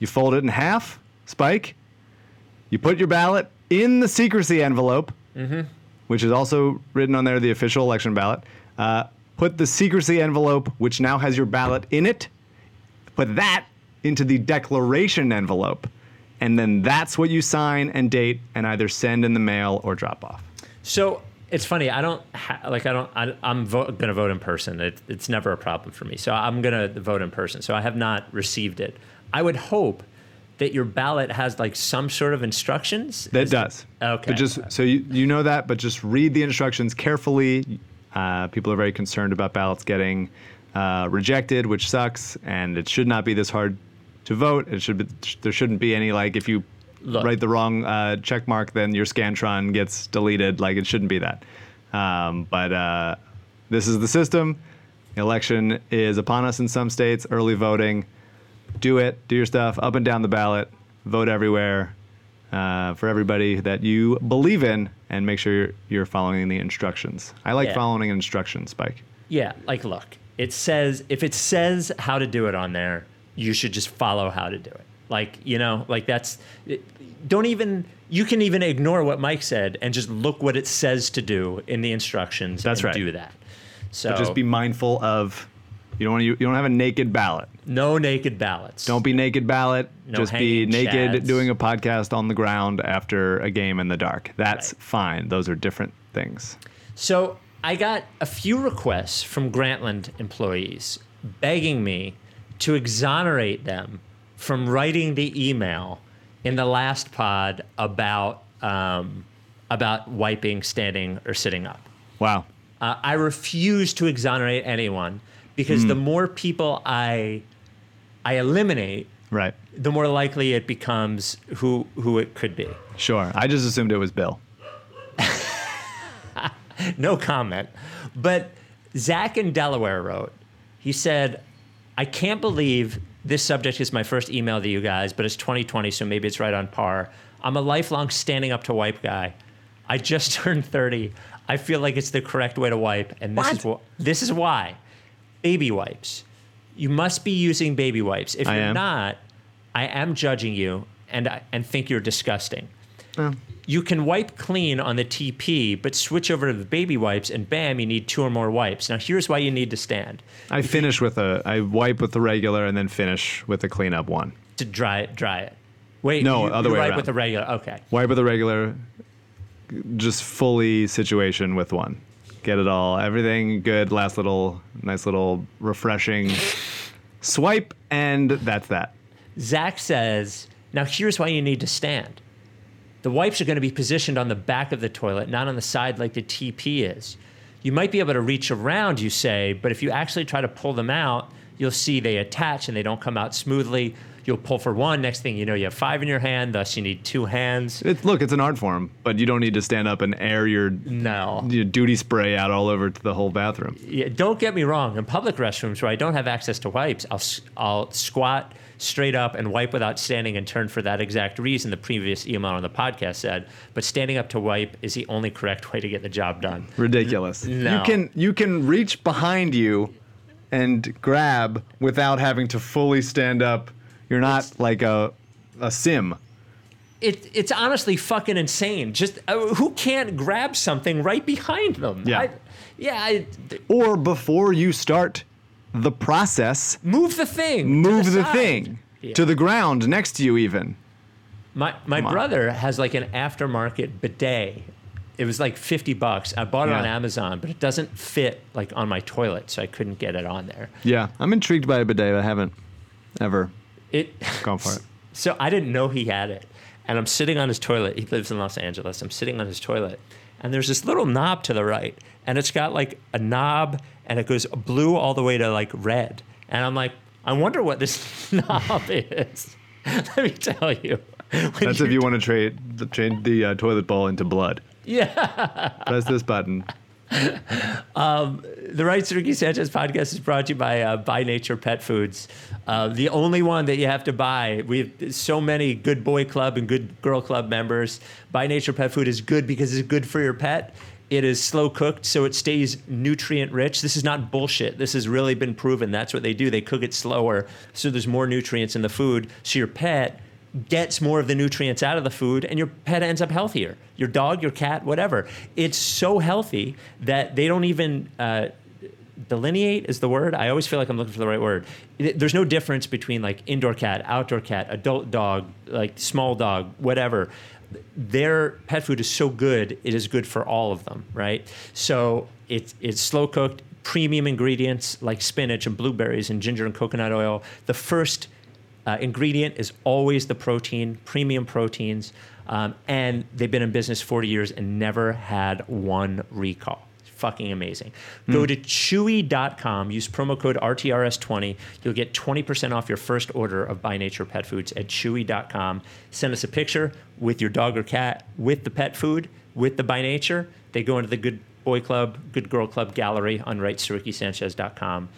C: you fold it in half, spike. You put your ballot in the secrecy envelope, which is also written on there, the official election ballot. Uh, put the secrecy envelope, which now has your ballot in it, put that into the declaration envelope. And then that's what you sign and date and either send in the mail or drop off.
A: So it's funny. I don't ha- like. I don't. I, I'm vo- going to vote in person. It, it's never a problem for me. So I'm going to vote in person. So I have not received it. I would hope that your ballot has like some sort of instructions.
C: That does.
A: Okay.
C: But just so you, you know that, but just read the instructions carefully. Uh, people are very concerned about ballots getting uh, rejected, which sucks, and it should not be this hard to vote. It should be, there shouldn't be any like if you
A: Look.
C: write the wrong uh, check mark, then your Scantron gets deleted. Like it shouldn't be that. Um, but uh, this is the system. The election is upon us in some states. Early voting. Do it. Do your stuff up and down the ballot. Vote everywhere uh, for everybody that you believe in, and make sure you're, you're following the instructions. I like
A: Yeah.
C: following instructions, Spike.
A: Yeah. Like, look. It says if it says how to do it on there, you should just follow how to do it. Like you know, like that's. Don't even. You can even ignore what Mike said and just look what it says to do in the instructions.
C: That's right.
A: Do that. So
C: Just be mindful of you don't want you, you don't have a naked ballot.
A: no naked ballots.
C: Don't be naked ballot.
A: No
C: just be naked
A: chads.
C: doing a podcast on the ground after a game in the dark. That's
A: Right.
C: fine. Those are different things.
A: So I got a few requests from Grantland employees begging me to exonerate them from writing the email in the last pod about um, about wiping, standing, or sitting up.
C: Wow.
A: Uh, I refuse to exonerate anyone because
C: Hmm.
A: the more people I I eliminate,
C: Right.
A: the more likely it becomes who who it could be.
C: Sure. I just assumed it was Bill.
A: no comment. But Zach in Delaware wrote, he said, I can't believe this subject is my first email to you guys, but it's 2020, so maybe it's right on par. I'm a lifelong standing up to wipe guy. I just turned 30. I feel like it's the correct way to wipe, and this is
C: What?
A: wh- this is why. Baby wipes. You must be using baby wipes. If
C: I
A: you're
C: am.
A: not, I am judging you and I- and think you're disgusting. Oh. You can wipe clean on the TP, but switch over to the baby wipes, and bam, you need two or more wipes. Now, here's why you need to stand
C: I finish with a I wipe with the regular and then finish with the cleanup one.
A: to dry it. Dry it. Wait,
C: No,
A: you,
C: other
A: you
C: way
A: wipe
C: around.
A: with the regular. Okay.
C: Wipe with the regular, just fully situation with one. Get it all, everything good. Last little, nice little refreshing swipe, and that's that.
A: Zach says, now here's why you need to stand. The wipes are going to be positioned on the back of the toilet, not on the side like the TP is. You might be able to reach around, you say, but if you actually try to pull them out, you'll see they attach and they don't come out smoothly. You'll pull for one. Next thing you know, you have five in your hand. Thus, you need two hands.
C: It's look, it's an art form, but you don't need to stand up and air your,
A: No.
C: your duty spray out all over to the whole bathroom.
A: Yeah, don't get me wrong. In public restrooms where I don't have access to wipes, I'll I'll squat straight up and wipe without standing and turn for that exact reason the previous email on the podcast said. But standing up to wipe is the only correct way to get the job done.
C: Ridiculous.
A: No.
C: You can you can reach behind you and grab without having to fully stand up. You're not like a a sim.
A: It, it's honestly fucking insane. Just uh, who can't grab something right behind them?
C: Yeah.
A: I, yeah. I,
C: Or before you start the process,
A: move the thing.
C: move the,
A: side.
C: thing
A: Yeah.
C: to the ground next to you even.
A: My my
C: Come on.
A: brother has like an aftermarket bidet. It was like fifty bucks. I bought it on Amazon, but it doesn't fit like on my toilet, so I couldn't get it on there.
C: Yeah, I'm intrigued by a bidet. but I haven't ever
A: It
C: gone for it.
A: So I didn't know he had it. And I'm sitting on his toilet. He lives in Los Angeles. I'm sitting on his toilet. And there's this little knob to the right. And it's got like a knob and it goes blue all the way to like red. And I'm like, I wonder what this knob is. Let me tell you.
C: That's if you want to trade the, change the uh, toilet bowl into blood.
A: Yeah.
C: Press this button.
A: The Rights to Ricky Sanchez podcast is brought to you by uh, By Nature Pet Foods. Uh, the only one that you have to buy. We have so many good boy club and good girl club members. By Nature Pet Food is good because it's good for your pet. It is slow cooked, so it stays nutrient rich. This is not bullshit. This has really been proven. That's what they do. They cook it slower, so there's more nutrients in the food. So your pet gets more of the nutrients out of the food and your pet ends up healthier. Your dog, your cat, whatever. It's so healthy that they don't even uh, delineate is the word. I always feel like I'm looking for the right word. There's no difference between like indoor cat, outdoor cat, adult dog, like small dog, whatever. Their pet food is so good, it is good for all of them, right? So it's it's slow cooked, premium ingredients like spinach and blueberries and ginger and coconut oil. The first uh, ingredient is always the protein, premium proteins, um, and they've been in business 40 years and never had one recall. It's fucking amazing. Go to chewy.com, use promo code RTRS20. You'll get 20% off your first order of By Nature Pet Foods at chewy.com. Send us a picture with your dog or cat with the pet food, with the By Nature. They go into the Good Boy Club, Good Girl Club gallery on rightstoRickySanchez.com.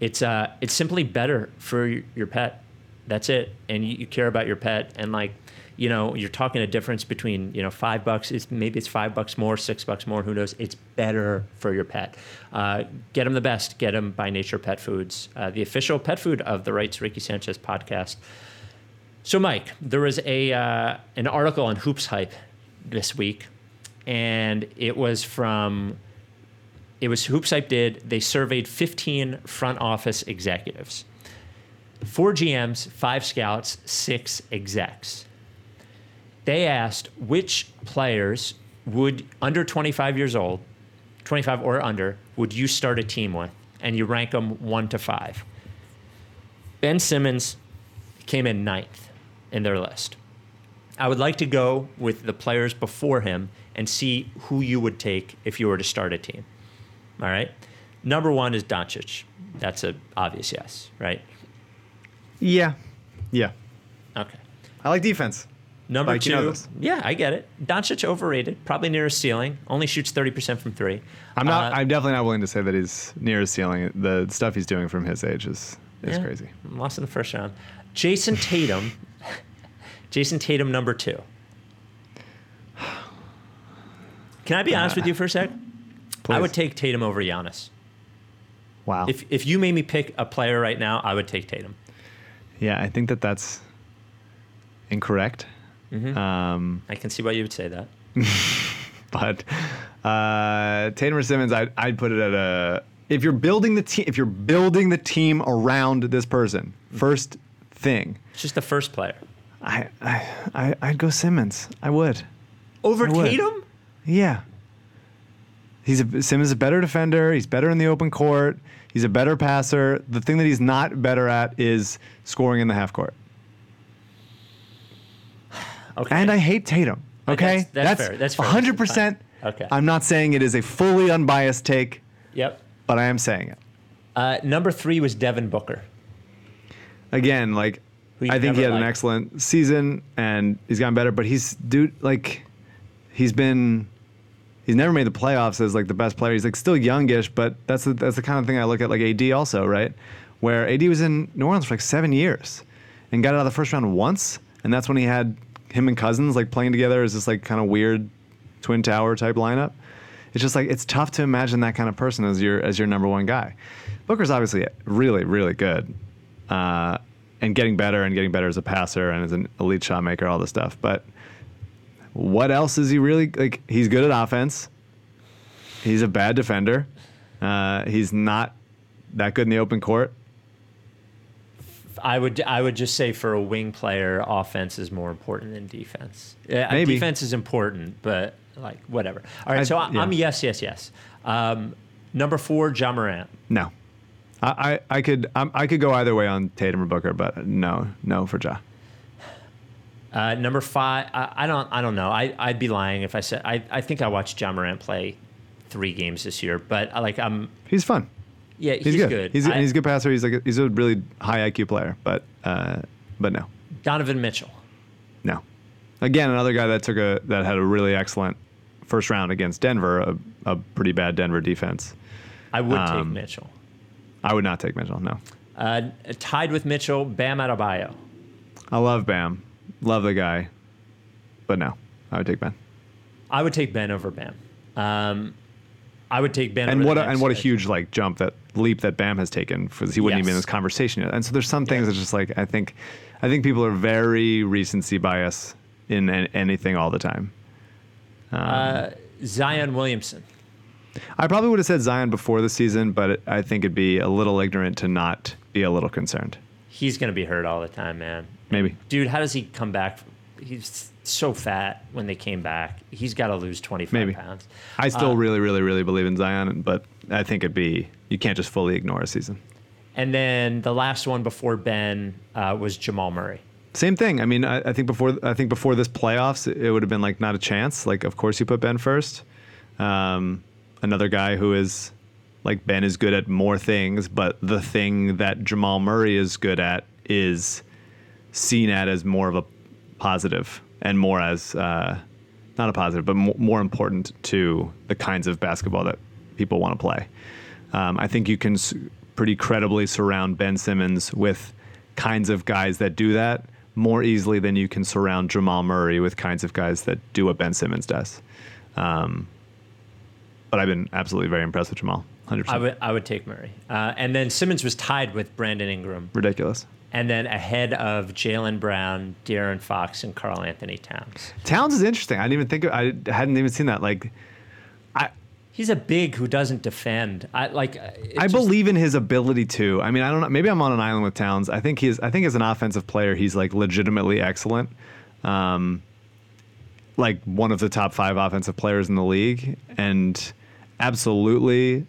A: It's, uh, it's simply better for your pet that's it. And you, you care about your pet. And like you know you're talking a difference between you know five bucks it's maybe it's five bucks more six bucks more who knows? It's better for your pet. Uh, get them the best. Get them by nature pet foods uh, the official pet food of the rights ricky sanchez podcast. So mike there was a uh, an article on hoops hype this week and it was from it was hoops hype did they surveyed 15 front office executives four GMs, five scouts, six execs. They asked which players would, under 25 years old, 25 or under, would you start a team with? And you rank them one to five. Ben Simmons came in ninth in their list. I would like to go with the players before him and see who you would take if you were to start a team. All right. Number one is Doncic. That's an obvious yes, right?
C: Yeah, yeah.
A: Okay.
C: I like defense.
A: Number
C: Like,
A: two,
C: you know
A: yeah, I get it. Doncic overrated, probably near his ceiling. Only shoots thirty percent from three.
C: I'm not.
A: Uh,
C: I'm definitely not willing to say that he's near his ceiling. The stuff he's doing from his age is is
A: yeah,
C: crazy.
A: Lost in the first round. Jayson Tatum. Jayson Tatum, number two. Can I be honest with you for a sec? I would take Tatum over Giannis.
C: Wow.
A: If if you made me pick a player right now, I would take Tatum.
C: Yeah, I think that that's incorrect.
A: Mm-hmm.
C: Um,
A: I can see why you would say that.
C: but uh, Tatum Simmons, I'd, I'd put it at a. If you're building the team, if you're building the team around this person, first thing,
A: It's just the first player
C: I, I, I I'd go Simmons. I would.
A: over
C: I would.
A: Tatum.
C: Yeah. He's a, Simmons is a better defender. He's better in the open court. He's a better passer. The thing that he's not better at is scoring in the half court.
A: Okay.
C: And I hate Tatum. Okay,
A: That's- that's fair. That's fair.
C: hundred percent.
A: Okay.
C: I'm not saying it is a fully unbiased take,
A: Yep.
C: but I am saying it.
A: Uh, number three was Devin Booker.
C: Again, like I think he had an excellent season and he's gotten better, but he's dude like he's been he's never made the playoffs as like the best player. He's like still youngish, but that's the, that's the kind of thing I look at like AD also, right? Where AD was in New Orleans for like seven years and got out of the first round once, and that's when he had him and Cousins like playing together as this like kind of weird twin tower type lineup. It's just like it's tough to imagine that kind of person as your as your number one guy. Booker's obviously really really good, uh, and getting better and getting better as a passer and as an elite shot maker, all this stuff. But what else is he really like? He's good at offense. He's a bad defender. Uh, he's not that good in the open court.
A: I would I would just say for a wing player, offense is more important than defense. Yeah,
C: Maybe.
A: defense is important, but like whatever. All right,
C: I-
A: so I,
C: yeah.
A: I'm yes, yes, yes. Um, number four, Ja Morant.
C: No, I I, I could i I could go either way on Tatum or Booker, but no no for Ja.
A: Uh, number five, I, I don't I don't know. I I'd be lying if I said I, I think I watched Ja Morant play three games this year, but I, like I'm
C: He's fun.
A: yeah
C: He's,
A: he's,
C: good.
A: good.
C: He's,
A: I-
C: he's a good passer. He's like a, he's a really high IQ player, but uh, but no
A: Donovan Mitchell.
C: no. Again, another guy that took a that had a really excellent first round against Denver, a, a pretty bad Denver defense.
A: I would take
C: Um,
A: Mitchell.
C: I would not take Mitchell. No,
A: Uh, tied with Mitchell, Bam Adebayo.
C: I love Bam, love the guy, but no, I would take Ben.
A: I would take Ben over Bam. Um, I would take Ben.
C: and
A: over
C: what a, and what a huge like jump that leap that Bam has taken because he wouldn't even be in this conversation yet. And so there's some things that's just like I think I think people are very recency bias in an- anything all the time.
A: Zion Williamson.
C: I probably would have said Zion before the season, but it, I think it'd be a little ignorant to not be a little concerned.
A: He's gonna be hurt all the time, man.
C: Maybe.
A: Dude, how does he come back? He's so fat when they came back. He's got to lose 25
C: Maybe.
A: pounds.
C: I still
A: Uh,
C: really, really, really believe in Zion, but I think it'd be you can't just fully ignore a season.
A: And then the last one before Ben uh, was Jamal Murray.
C: Same thing. I mean, I, I think before I think before this playoffs, it would have been like not a chance. Like, of course, you put Ben first. Um, another guy who is like Ben is good at more things, but the thing that Jamal Murray is good at is seen at as more of a positive and more as uh, not a positive, but mo- more important to the kinds of basketball that people want to play. Um, I think you can s- pretty credibly surround Ben Simmons with kinds of guys that do that more easily than you can surround Jamal Murray with kinds of guys that do what Ben Simmons does. Um, but I've been absolutely very impressed with Jamal. 100%.
A: I would I would take Murray. Uh, and then Simmons was tied with Brandon Ingram,
C: Ridiculous.
A: And then ahead of Jaylen Brown, De'Aaron Fox, and Karl-Anthony Towns.
C: Towns is interesting. I didn't even think of, I hadn't even seen that. Like, I
A: He's a big who doesn't defend. I like. uh,
C: I
A: just-
C: believe in his ability to. I mean, I don't know. Maybe I'm on an island with Towns. I think he's. I think as an offensive player, he's like legitimately excellent. Um, like one of the top five offensive players in the league, and absolutely,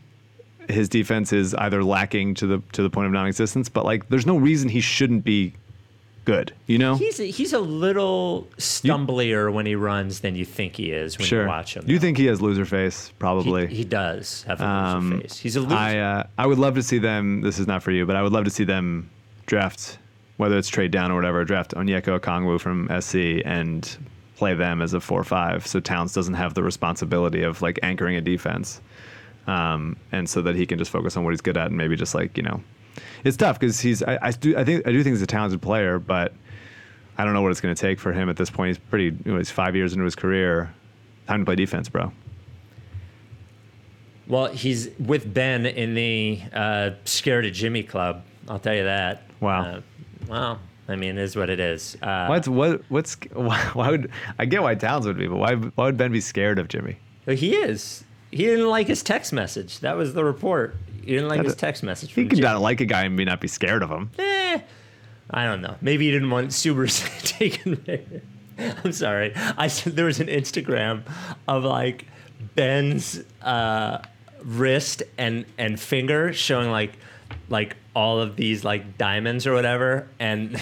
C: his defense is either lacking to the to the point of non-existence. But like, there's no reason he shouldn't be good. You know?
A: He's a, he's a little stumblier when he runs than you think he is when
C: sure.
A: you watch him.
C: You think he has loser face? Probably.
A: he, he does have a
C: Um,
A: loser face? He's a loser.
C: I uh, I would love to see them. This is not for you, but I would love to see them draft, whether it's trade down or whatever, draft Onyeka Okongwu from SC and play them as a four-five, so Towns doesn't have the responsibility of like anchoring a defense, um, and so that he can just focus on what he's good at and maybe just like you know, it's tough because he's I, I do I think I do think he's a talented player, but I don't know what it's going to take for him at this point. He's pretty. You know, he's five years into his career. Time to play defense, bro.
A: well, he's with Ben in the uh, Scared of Jimmy Club. I'll tell you that.
C: Wow.
A: Uh, well, I mean, it is what it is. Uh,
C: What's what? What's why, why would I get why Towns would be, but why why would Ben be scared of Jimmy?
A: He is. He didn't like his text message. That was the report. He didn't like his text message.
C: He can not like a guy and be not be scared of him.
A: Eh, I don't know. Maybe he didn't want Subers taken. I'm sorry. I said there was an Instagram of like Ben's uh, wrist and and finger showing like like all of these like diamonds or whatever, and.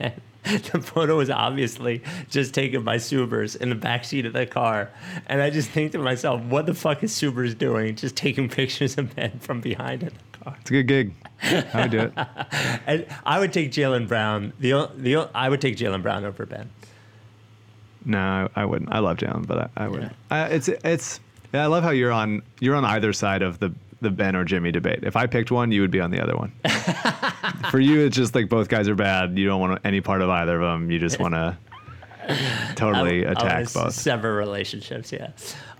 A: The photo was obviously just taken by Subers in the backseat of the car. And I just think to myself, what the fuck is Subers doing? Just taking pictures of Ben from behind in the car.
C: It's a good gig. I would do it.
A: And I would take Jaylen Brown. The the I would take Jaylen Brown over Ben.
C: No, I, wouldn't. I love Jalen, but I, I wouldn't. Uh, it's it's. Yeah, I love how you're on you're on either side of the the Ben or Jimmy debate. If I picked one, you would be on the other one. For you, it's just like both guys are bad. You don't want any part of either of them. You just want to totally
A: I
C: attack
A: wanna
C: both.
A: Sever relationships. Yeah.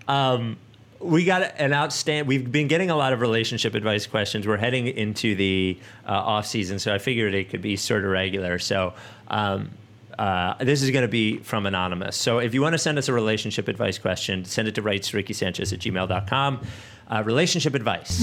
A: Um, we got an outstanding. We've been getting a lot of relationship advice questions. We're heading into the uh, off season, so I figured it could be sort of regular. So. Um, uh, this is going to be from anonymous. So if you want to send us a relationship advice question, send it to rightsrickysanchez at gmail.com. Uh, relationship advice.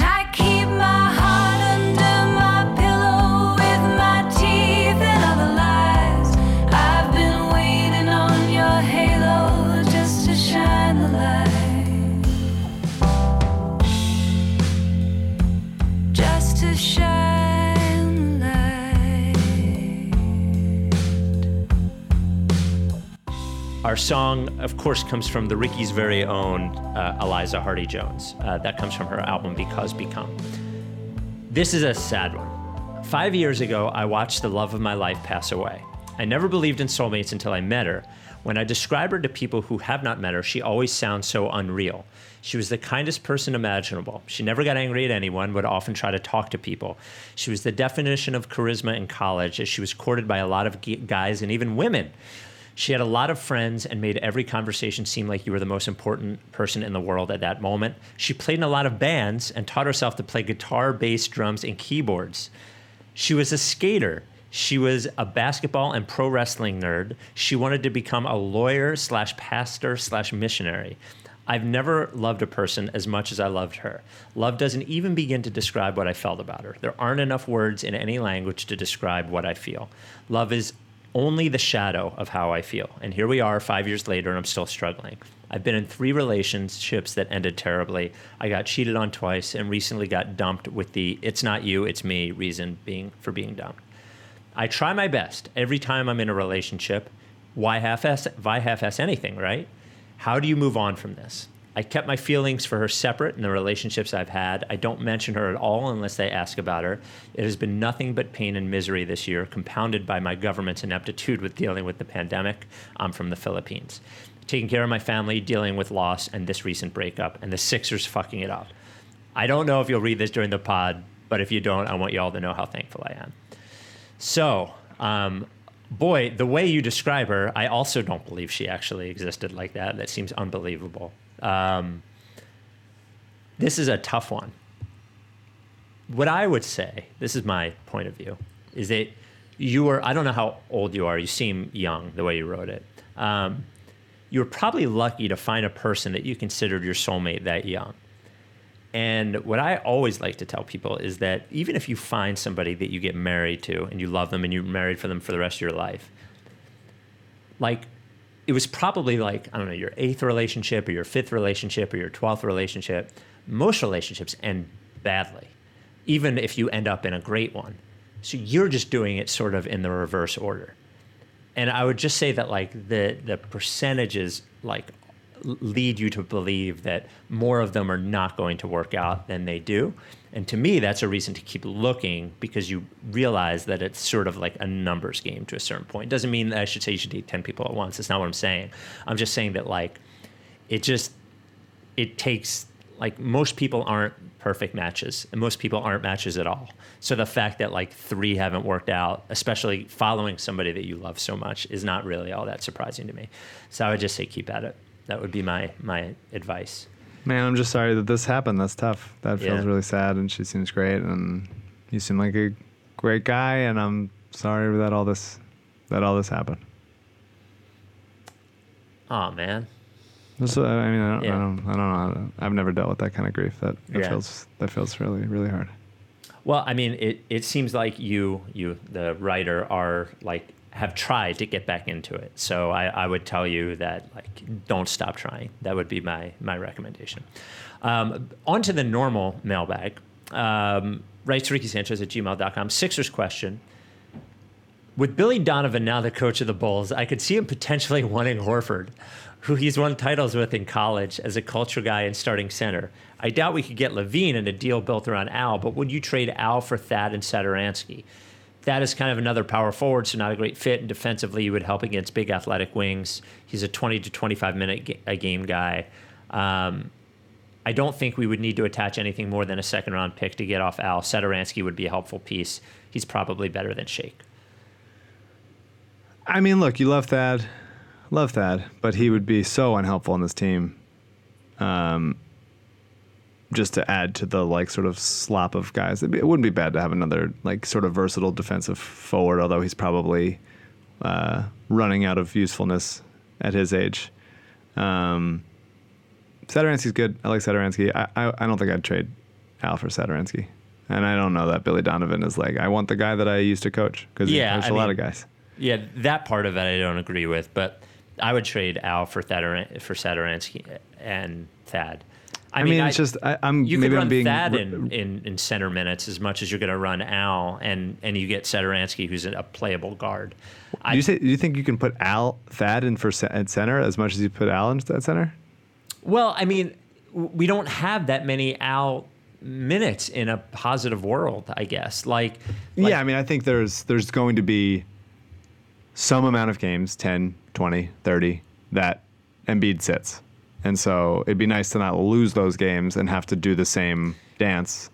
A: Our song, of course, comes from the Ricky's very own uh, Eliza Hardy Jones. Uh, that comes from her album Because Become. This is a sad one. Five years ago, I watched the love of my life pass away. I never believed in soulmates until I met her. When I describe her to people who have not met her, she always sounds so unreal. She was the kindest person imaginable. She never got angry at anyone, would often try to talk to people. She was the definition of charisma in college, as she was courted by a lot of guys and even women. She had a lot of friends and made every conversation seem like you were the most important person in the world at that moment. She played in a lot of bands and taught herself to play guitar, bass, drums, and keyboards. She was a skater. She was a basketball and pro wrestling nerd. She wanted to become a lawyer slash pastor slash missionary. I've never loved a person as much as I loved her. Love doesn't even begin to describe what I felt about her. There aren't enough words in any language to describe what I feel. Love is only the shadow of how I feel. And here we are five years later, and I'm still struggling. I've been in three relationships that ended terribly. I got cheated on twice and recently got dumped with the it's not you, it's me reason being for being dumped. I try my best every time I'm in a relationship. Why half-ass, why half-ass anything, right? How do you move on from this? I kept my feelings for her separate in the relationships I've had. I don't mention her at all unless they ask about her. It has been nothing but pain and misery this year, compounded by my government's ineptitude with dealing with the pandemic. I'm from the Philippines. Taking care of my family, dealing with loss, and this recent breakup, and the Sixers fucking it up. I don't know if you'll read this during the pod, but if you don't, I want you all to know how thankful I am. So, um, boy, the way you describe her, I also don't believe she actually existed like that. That seems unbelievable. Um, this is a tough one. What I would say, this is my point of view, is that you are, I don't know how old you are, you seem young the way you wrote it. Um, you were probably lucky to find a person that you considered your soulmate that young. And what I always like to tell people is that even if you find somebody that you get married to and you love them and you're married for them for the rest of your life, like it was probably like, I don't know, your eighth relationship or your fifth relationship or your 12th relationship. Most relationships end badly, even if you end up in a great one. So you're just doing it sort of in the reverse order. And I would just say that like the the percentages like lead you to believe that more of them are not going to work out than they do. And to me, that's a reason to keep looking because you realize that it's sort of like a numbers game to a certain point. Doesn't mean that I should say you should date 10 people at once. That's not what I'm saying. I'm just saying that like it just it takes like most people aren't perfect matches and most people aren't matches at all so the fact that like three haven't worked out especially following somebody that you love so much is not really all that surprising to me so i would just say keep at it that would be my my advice
C: Man, I'm just sorry that this happened. That's tough. That feels
A: Yeah.
C: really sad. And she seems great, and you seem like a great guy. And I'm sorry that all this that all this happened.
A: oh man
C: uh, I mean, I don't,
A: Yeah.
C: I don't, I don't know. I've never dealt with that kind of grief. That, that
A: Yeah.
C: feels that feels really really hard.
A: Well, I mean, it, it seems like you, you, the writer, are like have tried to get back into it. So I, I would tell you that like don't stop trying. That would be my my recommendation. Um, on to the normal mailbag. Um, writes Ricky Sanchez at gmail.com. Sixers question. With Billy Donovan now the coach of the Bulls, I could see him potentially wanting Horford, who he's won titles with in college as a culture guy and starting center. I doubt we could get LaVine in a deal built around Al, but would you trade Al for Thad and Satoransky? Thad is kind of another power forward, so not a great fit. And defensively, you would help against big athletic wings. He's a 20 to 25 minute ga- a game guy. Um, I don't think we would need to attach anything more than a second round pick to get off Al. Satoransky would be a helpful piece. He's probably better than Shake.
C: I mean, look, you love Thad, love Thad, but he would be so unhelpful on this team. Um, just to add to the like sort of slop of guys, It'd be- it wouldn't be bad to have another like sort of versatile defensive forward. Although he's probably uh, running out of usefulness at his age. Um, Satoransky's good. I like Satoransky. I, I I don't think I'd trade Al for Satoransky. And I don't know that Billy Donovan is like I want the guy that I used to coach because
A: Yeah,
C: he coached
A: I
C: a lot of guys.
A: Yeah, that part of it I don't agree with, but I would trade Al for Thad for Satoransky and Thad.
C: I mean, it's just I, I'm
A: you
C: maybe
A: could
C: I'm
A: run
C: being
A: Thad
C: r-
A: in, in, in center minutes as much as you're going to run Al, and and you get Satoransky, who's a playable guard. I,
C: Do you say? Do you think you can put Al Thad in for at center as much as you put Al in at center?
A: well, I mean, we don't have that many Al minutes in a positive world, I guess. Like, like
C: yeah, I mean, I think there's there's going to be some amount of games 10, 20, 30 that Embiid sits. And so it'd be nice to not lose those games and have to do the same dance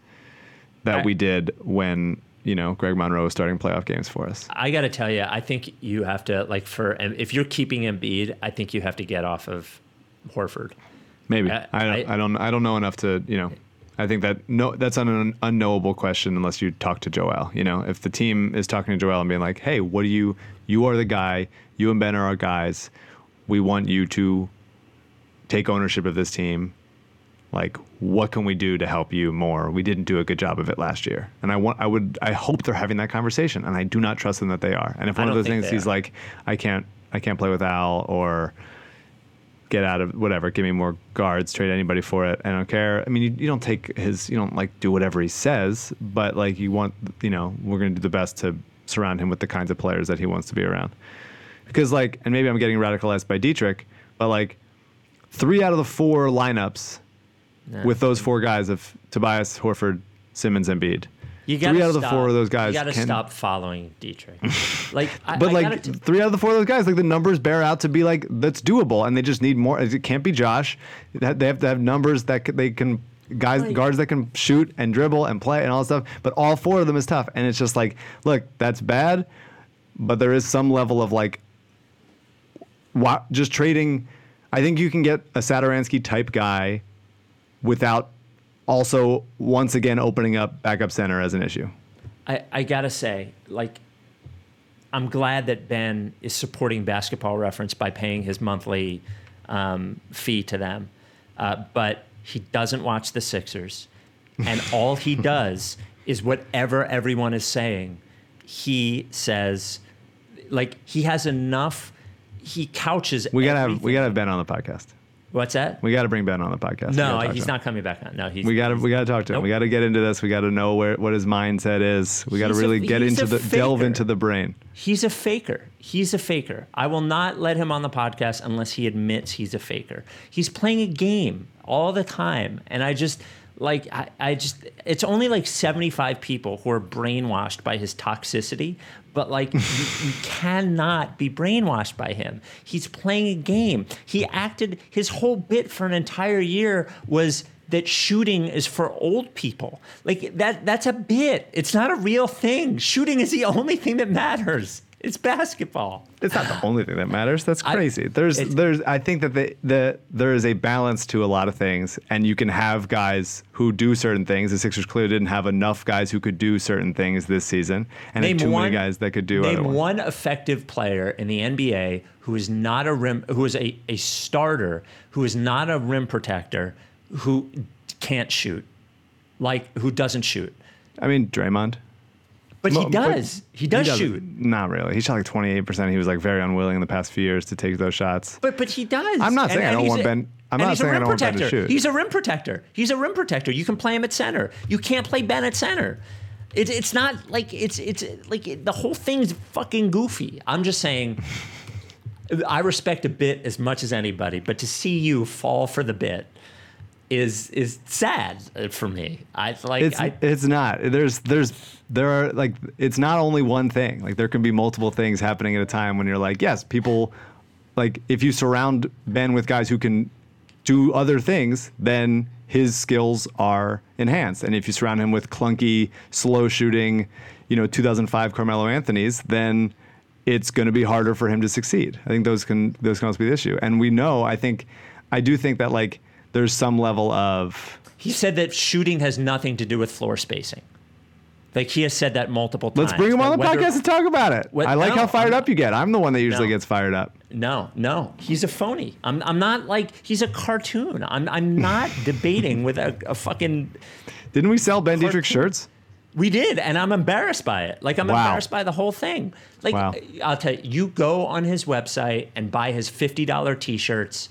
C: that
A: I-
C: we did when, you know, Greg Monroe was starting playoff games for us.
A: I got to tell you, I think you have to like for if you're keeping Embiid, I think you have to get off of Horford.
C: Maybe.
A: I-
C: I, don't,
A: I-
C: I, don't I don't know enough to, you know, I think that no that's an unknowable question unless you talk to Joel. You know, if the team is talking to Joel and being like, "Hey, what do you you are the guy, you and Ben are our guys. We want you to take ownership of this team. Like, what can we do to help you more? We didn't do a good job of it last year." And I want I would I hope they're having that conversation and I do not trust them that they are. And if one of those things he's
A: are.
C: like, "I can't I can't play with Al," or get out of whatever, give me more guards, trade anybody for it. I don't care. I mean, you, you don't take his, you don't like do whatever he says, but like you want, you know, we're going to do the best to surround him with the kinds of players that he wants to be around. Because like, and maybe I'm getting radicalized by Dietrich, but like three out of the four lineups with those four guys of Tobias, Horford, Simmons, and Embiid.
A: You
C: Three out of the four of those guys
A: You got to
C: can-
A: stop following Dietrich. like, I,
C: But
A: I
C: like
A: t-
C: three out of the four of those guys, like the numbers bear out to be like that's doable, and they just need more. It can't be Josh. That- They have to have numbers that they can guys
A: Right.
C: guards that can shoot and dribble and play and all that stuff. But all four of them is tough, and it's just like, look, that's bad, but there is some level of like, why, just trading. I think you can get a Satoransky type guy without also once again opening up backup center as an issue.
A: I, I gotta say, like, I'm glad that Ben is supporting Basketball Reference by paying his monthly um, fee to them, uh, but he doesn't watch the Sixers, and all he does is whatever everyone is saying. He says, like, he has enough. He couches.
C: We gotta have we gotta have Ben on the podcast.
A: What's that?
C: We gotta bring Ben on the podcast.
A: No, he's not coming back on. No, he's.
C: We gotta we gotta talk to him. We gotta get into this. We gotta know where what his mindset is. We gotta
A: He's a-
C: really get into
A: a
C: the delve into the brain.
A: He's a faker. He's a faker. I will not let him on the podcast unless he admits he's a faker. He's playing a game all the time. And I just, like, I, I just, it's only like 75 people who are brainwashed by his toxicity, but like, you, you cannot be brainwashed by him. He's playing a game. He acted, his whole bit for an entire year was, that shooting is for old people. Like that that's a bit. It's not a real thing. Shooting is the only thing that matters. It's basketball.
C: It's not the only thing that matters. That's
A: I-
C: crazy. there's there's I think that the, the there is a balance to a lot of things, and you can have guys who do certain things. The Sixers clearly didn't have enough guys who could do certain things this season, and had too many guys that could do
A: Name one effective player in the NBA who is not a rim who is a, a starter, who is not a rim protector, who can't shoot. Like who doesn't shoot.
C: I mean, Draymond.
A: But he
C: Mo- but
A: does. He does
C: doesn't-
A: shoot.
C: Not really. He shot like 28%. He was like very unwilling in the past few years to take those shots.
A: But but he does.
C: I'm not saying I don't
A: he's
C: want
A: a-
C: Ben- I'm
A: and
C: not
A: he's
C: saying
A: a
C: I
A: rim
C: don't want Ben to
A: protector.
C: shoot.
A: He's a rim protector. He's a rim protector. You can play him at center. You can't play Ben at center. It, it's not like it's it's like it, the whole thing's fucking goofy. I'm just saying. I respect a bit as much as anybody, but to see you fall for the bit is is sad for me. I like
C: It's
A: I,
C: it's not. There's there's there are like it's not only one thing. Like there can be multiple things happening at a time when you're like, yes, people like if you surround Ben with guys who can do other things, then his skills are enhanced. And if you surround him with clunky, slow shooting, you know, 2005 Carmelo Anthony's, then it's going to be harder for him to succeed. I think those can those can also be the issue. And we know, I think, I do think that like there's some level of
A: he said that shooting has nothing to do with floor spacing. Like he has said that multiple times.
C: Let's bring him on the
A: whether-
C: podcast and talk about it.
A: What-
C: I like
A: no,
C: how fired up you get. I'm the one that usually
A: No.
C: gets fired up.
A: No, no, he's a phony. I'm, I'm not like he's a cartoon. I'm, I'm not debating with a, a fucking.
C: Didn't we sell Ben Dietrich shirts?
A: We did, and I'm embarrassed by it. Like I'm
C: Wow.
A: embarrassed by the whole thing. Like
C: Wow.
A: I'll tell you, you go on his website and buy his fifty dollar T-shirts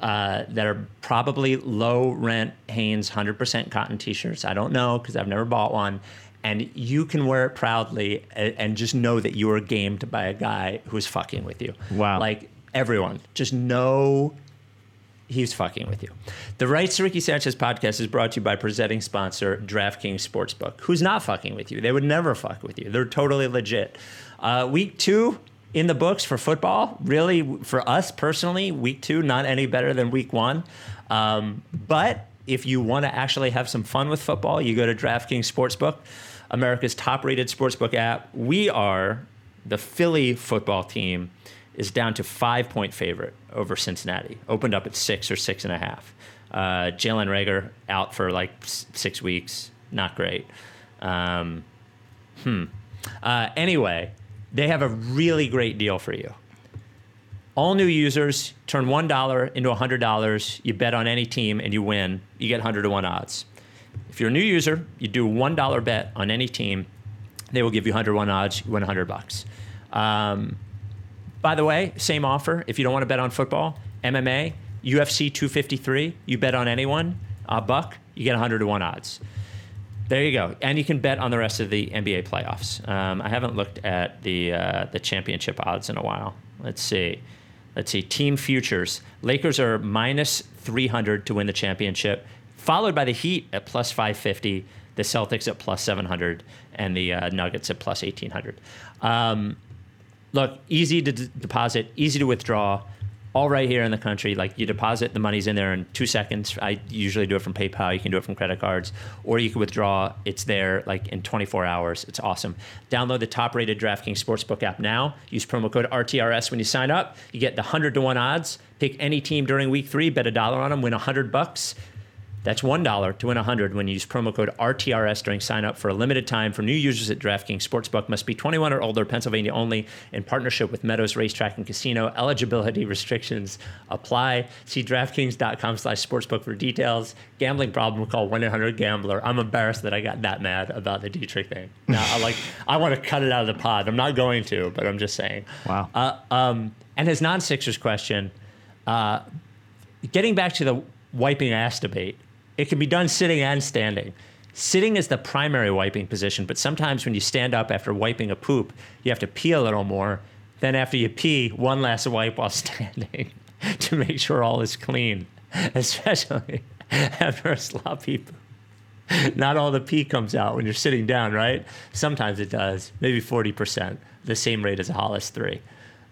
A: uh, that are probably low rent Hanes hundred percent cotton T-shirts. I don't know because I've never bought one. And you can wear it proudly and, and just know that you are gamed by a guy who's fucking with you.
C: Wow.
A: Like everyone, just know He's fucking with you. The Rights to Ricky Sanchez podcast is brought to you by presenting sponsor DraftKings Sportsbook, who's not fucking with you. They would never fuck with you. They're totally legit. Uh, week two in the books for football. Really, for us personally, week two not any better than week one. Um, but if you want to actually have some fun with football, you go to DraftKings Sportsbook, America's top-rated sportsbook app. We are the Philly football team is down to five point favorite over Cincinnati. Opened up at six or six and a half. Uh, Jalen Reagor out for like six weeks. Not great. Um, hmm. Uh, anyway, they have a really great deal for you. All new users turn one dollar into hundred dollars. You bet on any team and you win. You get hundred to one odds. If you're a new user, you do a one dollar bet on any team. They will give you hundred one odds. You win hundred bucks. Um, by the way, same offer. If you don't want to bet on football, MMA, UFC 253, you bet on anyone, a buck, you get 100 to 1 odds. There you go. And you can bet on the rest of the NBA playoffs. Um, I haven't looked at the, uh, the championship odds in a while. Let's see. Let's see. Team futures. Lakers are minus 300 to win the championship, followed by the Heat at plus 550, the Celtics at plus 700, and the uh, Nuggets at plus 1800. Um, look, easy to d- deposit, easy to withdraw. All right here in the country, like you deposit, the money's in there in two seconds. I usually do it from PayPal. You can do it from credit cards, or you can withdraw. It's there like in 24 hours. It's awesome. Download the top-rated DraftKings Sportsbook app now. Use promo code RTRS when you sign up. You get the 100 to one odds. Pick any team during Week Three, bet a dollar on them, win 100 bucks. That's $1 to win 100 when you use promo code RTRS during sign up for a limited time for new users at DraftKings Sportsbook. Must be 21 or older, Pennsylvania only, in partnership with Meadows Racetrack and Casino. Eligibility restrictions apply. See DraftKings.com slash sportsbook for details. Gambling problem, call 1-800-GAMBLER. I'm embarrassed that I got that mad about the Dietrich thing. Now, I like, I want to cut it out of the pod. I'm not going to, but I'm just saying.
C: Wow.
A: Uh, um, and his non-Sixers question, uh, getting back to the wiping ass debate, it can be done sitting and standing. Sitting is the primary wiping position, but sometimes when you stand up after wiping a poop, you have to pee a little more. Then after you pee, one last wipe while standing to make sure all is clean, especially after a sloppy poop. Not all the pee comes out when you're sitting down, right? Sometimes it does, maybe 40%, the same rate as a Hollis 3.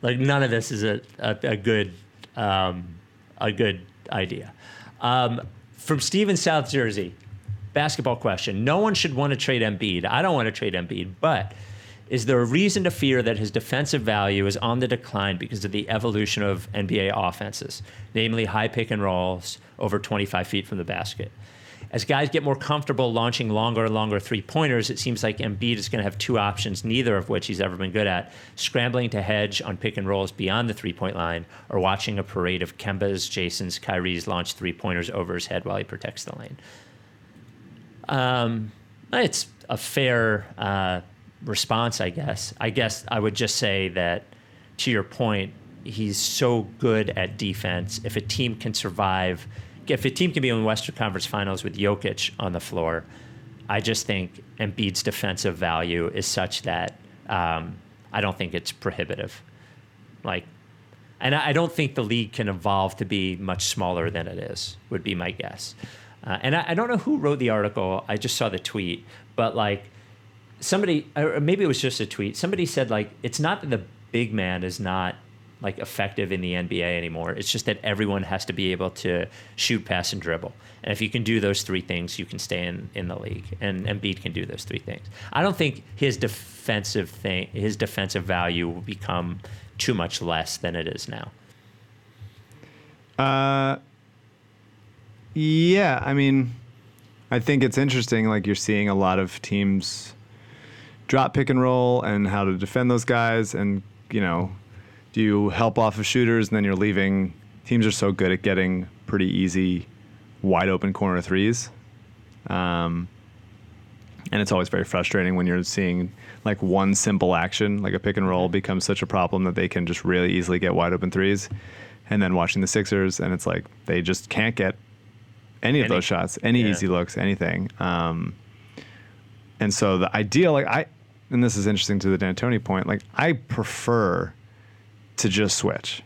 A: Like none of this is a, a, a good um, a good idea. Um, from Steve in South Jersey, basketball question. No one should want to trade Embiid. I don't want to trade Embiid, but is there a reason to fear that his defensive value is on the decline because of the evolution of NBA offenses, namely high pick and rolls over 25 feet from the basket? As guys get more comfortable launching longer and longer three pointers, it seems like Embiid is going to have two options, neither of which he's ever been good at scrambling to hedge on pick and rolls beyond the three point line, or watching a parade of Kemba's, Jason's, Kyrie's launch three pointers over his head while he protects the lane. Um, it's a fair uh, response, I guess. I guess I would just say that, to your point, he's so good at defense. If a team can survive, if a team can be in Western Conference Finals with Jokic on the floor, I just think Embiid's defensive value is such that um, I don't think it's prohibitive. Like, and I I don't think the league can evolve to be much smaller than it is. Would be my guess. Uh, and I, I don't know who wrote the article. I just saw the tweet, but like somebody, or maybe it was just a tweet. Somebody said like it's not that the big man is not like effective in the NBA anymore. It's just that everyone has to be able to shoot, pass, and dribble. And if you can do those three things, you can stay in, in the league. And Embiid can do those three things. I don't think his defensive thing, his defensive value will become too much less than it is now.
C: Uh, yeah, I mean, I think it's interesting. Like you're seeing a lot of teams drop pick and roll and how to defend those guys, and you know, do you help off of shooters and then you're leaving? Teams are so good at getting pretty easy, wide open corner threes. Um, and it's always very frustrating when you're seeing like one simple action, like a pick and roll, becomes such a problem that they can just really easily get wide open threes. And then watching the Sixers, and it's like they just can't get any of
A: Any.
C: those shots, any
A: Yeah.
C: easy looks, anything. Um, and so the ideal, like I, and this is interesting to the D'Antoni point, like I prefer to just switch.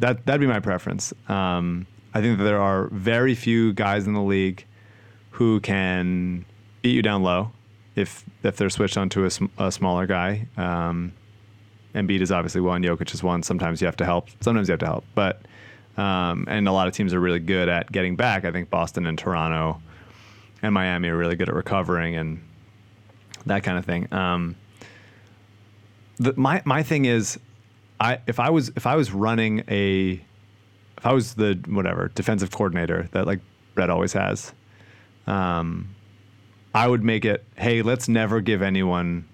C: That that'd be my preference. Um, I think that there are very few guys in the league who can beat you down low if if they're switched onto a, sm- a smaller guy. Um, Embiid is obviously one. Jokic is one. Sometimes you have to help. Sometimes you have to help. But um, and a lot of teams are really good at getting back. I think Boston and Toronto and Miami are really good at recovering and that kind of thing. Um, the, my my thing is, I if I was if I was running a if I was the whatever defensive coordinator that like Brett always has, um, I would make it. Hey, let's never give anyone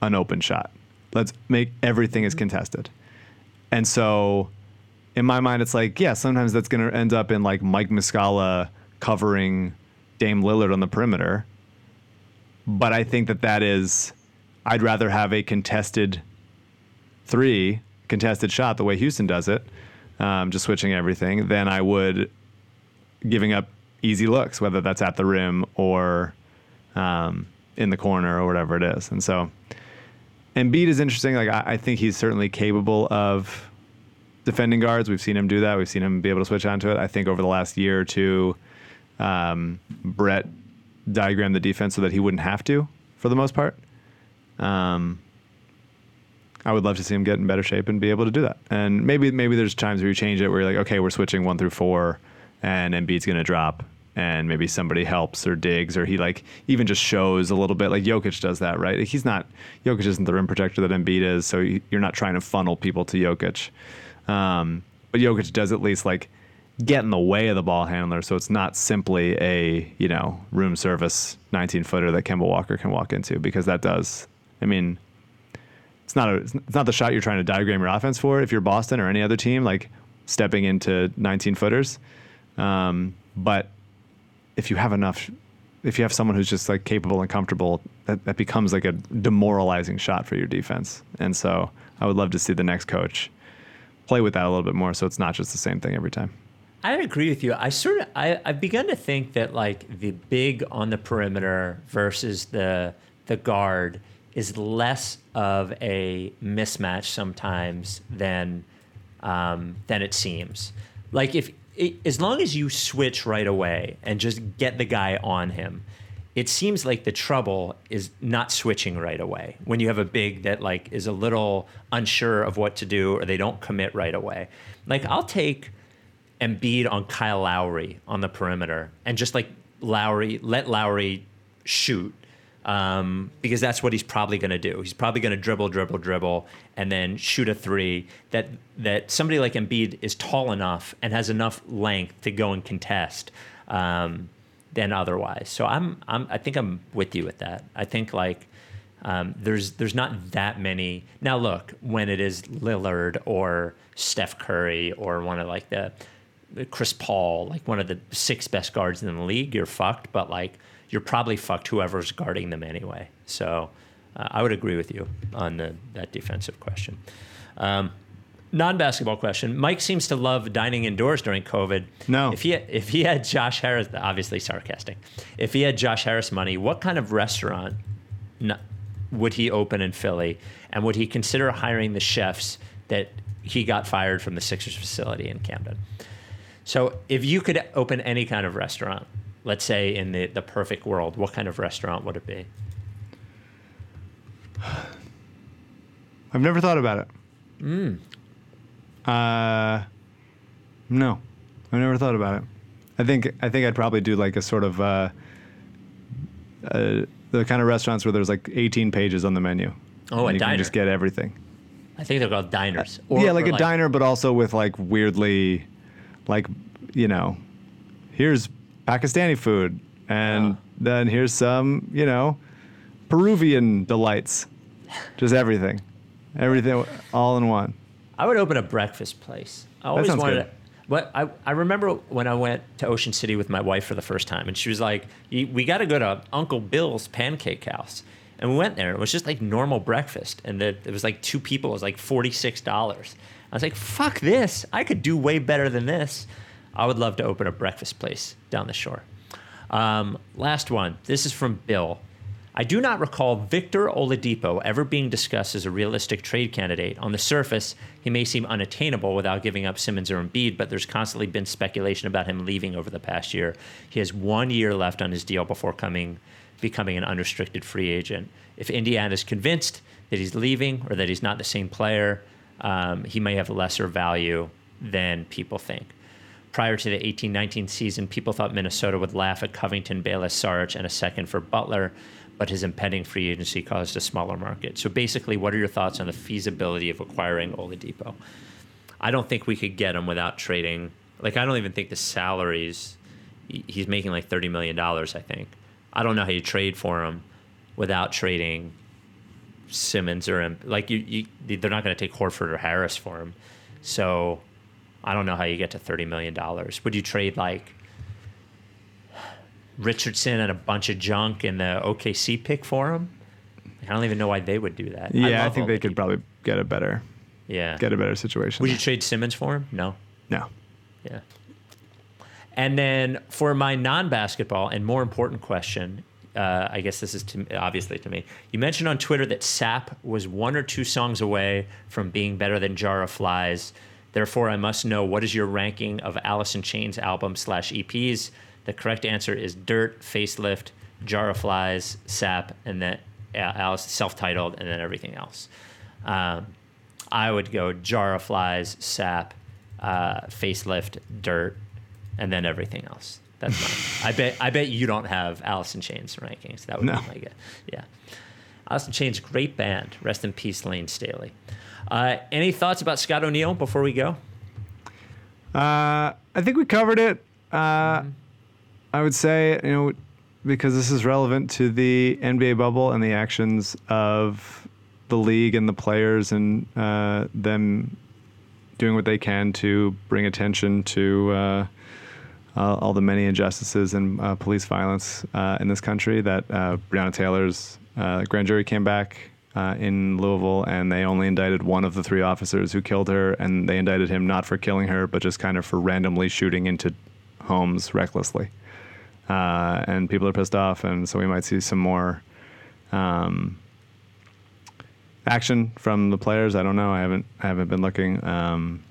C: an open shot. Let's make everything is contested. And so, in my mind, it's like, yeah, sometimes that's going to end up in like Mike Muscala covering Dame Lillard on the perimeter. But I think that that is, I'd rather have a contested three, contested shot the way Houston does it, um, just switching everything, than I would giving up easy looks, whether that's at the rim or um, in the corner or whatever it is. And so Embiid is interesting. Like I, I think he's certainly capable of defending guards. We've seen him do that. We've seen him be able to switch onto it. I think over the last year or two, um, Brett diagrammed the defense so that he wouldn't have to for the most part. Um, I would love to see him get in better shape and be able to do that. And maybe maybe there's times where you change it where you're like, okay, we're switching one through four, and Embiid's going to drop, and maybe somebody helps or digs or he like even just shows a little bit. Like Jokic does that, right? He's not Jokic isn't the rim protector that Embiid is, so you- you're not trying to funnel people to Jokic. Um, but Jokic does at least like get in the way of the ball handler, so it's not simply a you know room service 19 footer that Kemba Walker can walk into because that does. I mean, it's not a it's not the shot you're trying to diagram your offense for. If you're Boston or any other team, like stepping into 19 footers, um, but if you have enough, if you have someone who's just like capable and comfortable, that, that becomes like a demoralizing shot for your defense. And so I would love to see the next coach play with that a little bit more, so it's not just the same thing every time.
A: I agree with you. I sort of I, I've begun to think that like the big on the perimeter versus the the guard is less of a mismatch sometimes than um, than it seems. Like if it, as long as you switch right away and just get the guy on him, it seems like the trouble is not switching right away when you have a big that like is a little unsure of what to do or they don't commit right away. Like I'll take Embiid on Kyle Lowry on the perimeter and just like Lowry, let Lowry shoot um, because that's what he's probably going to do. He's probably going to dribble, dribble, dribble, and then shoot a three. That that somebody like Embiid is tall enough and has enough length to go and contest um, than otherwise. So I'm, I'm I think I'm with you with that. I think like. Um, there's there's not that many now. Look, when it is Lillard or Steph Curry or one of like the Chris Paul, like one of the six best guards in the league, you're fucked. But like, you're probably fucked whoever's guarding them anyway. So, uh, I would agree with you on the, that defensive question. Um, non-basketball question. Mike seems to love dining indoors during COVID.
C: No.
A: If he if he had Josh Harris, obviously sarcastic. If he had Josh Harris money, what kind of restaurant n- would he open in Philly, and would he consider hiring the chefs that he got fired from the Sixers facility in Camden? So, if you could open any kind of restaurant, let's say in the the perfect world, what kind of restaurant would it be?
C: I've never thought about it.
A: Mm.
C: Uh, no, I've never thought about it. I think I think I'd probably do like a sort of uh, uh, the kind of restaurants where there's like 18 pages on the menu.
A: Oh, a
C: and you
A: diner.
C: can just get everything.
A: I think they're called diners.
C: yeah, like
A: or
C: a diner, but also with like weirdly, like you know, here's Pakistani food, and then here's some you know, Peruvian delights, just everything, everything all in one.
A: I would open a breakfast place. I always wanted.
C: good.
A: To, what I, I remember when I went to Ocean City with my wife for the first time, and she was like, "We got to go to Uncle Bill's Pancake House." And we went there. and It was just like normal breakfast, and it, it was like two people. It was like forty six dollars. I was like, "Fuck this! I could do way better than this." I would love to open a breakfast place down the shore. Um, last one. This is from Bill. I do not recall Victor Oladipo ever being discussed as a realistic trade candidate. On the surface, he may seem unattainable without giving up Simmons or Embiid, but there's constantly been speculation about him leaving over the past year. He has one year left on his deal before coming, becoming an unrestricted free agent. If Indiana is convinced that he's leaving or that he's not the same player, um, he may have lesser value than people think. Prior to the 18-19 season, people thought Minnesota would laugh at Covington, Bayless, Sarge, and a second for Butler, but his impending free agency caused a smaller market. So basically, what are your thoughts on the feasibility of acquiring Oladipo? I don't think we could get him without trading. Like, I don't even think the salaries. He's making like thirty million dollars. I think. I don't know how you trade for him without trading Simmons or like you. you they're not going to take Horford or Harris for him. So I don't know how you get to thirty million dollars. Would you trade like Richardson and a bunch of junk in the OKC pick for him? I don't even know why they would do that.
C: Yeah, I,
A: love
C: think they
A: Oladipo.
C: could probably get a better
A: Yeah.
C: get a better situation.
A: Would you trade Simmons for him? No.
C: no.
A: Yeah. And then for my non-basketball and more important question, uh, I guess this is to, obviously to me. You mentioned on Twitter that Sap was one or two songs away from being better than Jar of Flies. Therefore, I must know what is your ranking of Alice in Chains albums slash EPs. The correct answer is Dirt, Facelift, Jar of Flies, Sap, and then uh, Alice self-titled, and then everything else. Um, I would go Jar of Flies, Sap, uh, Facelift, Dirt, and then everything else. That's mine. I bet. I bet you don't have Alice in Chains rankings. That would
C: No.
A: be my guess. Yeah, Alice in Chains, great band. Rest in peace, Layne Staley. Uh, any thoughts about Scott O'Neil before we go?
C: Uh, I think we covered it. Uh, I would say, you know, because this is relevant to the NBA bubble and the actions of the league and the players and uh, them doing what they can to bring attention to uh, uh, all the many injustices and uh, police violence uh, in this country. That uh, Breonna Taylor's uh, grand jury came back uh, in Louisville, and they only indicted one of the three officers who killed her, and they indicted him not for killing her, but just kind of for randomly shooting into homes recklessly. Uh, and people are pissed off, and so we might see some more um, action from the players. I don't know. I haven't I haven't been looking. Um,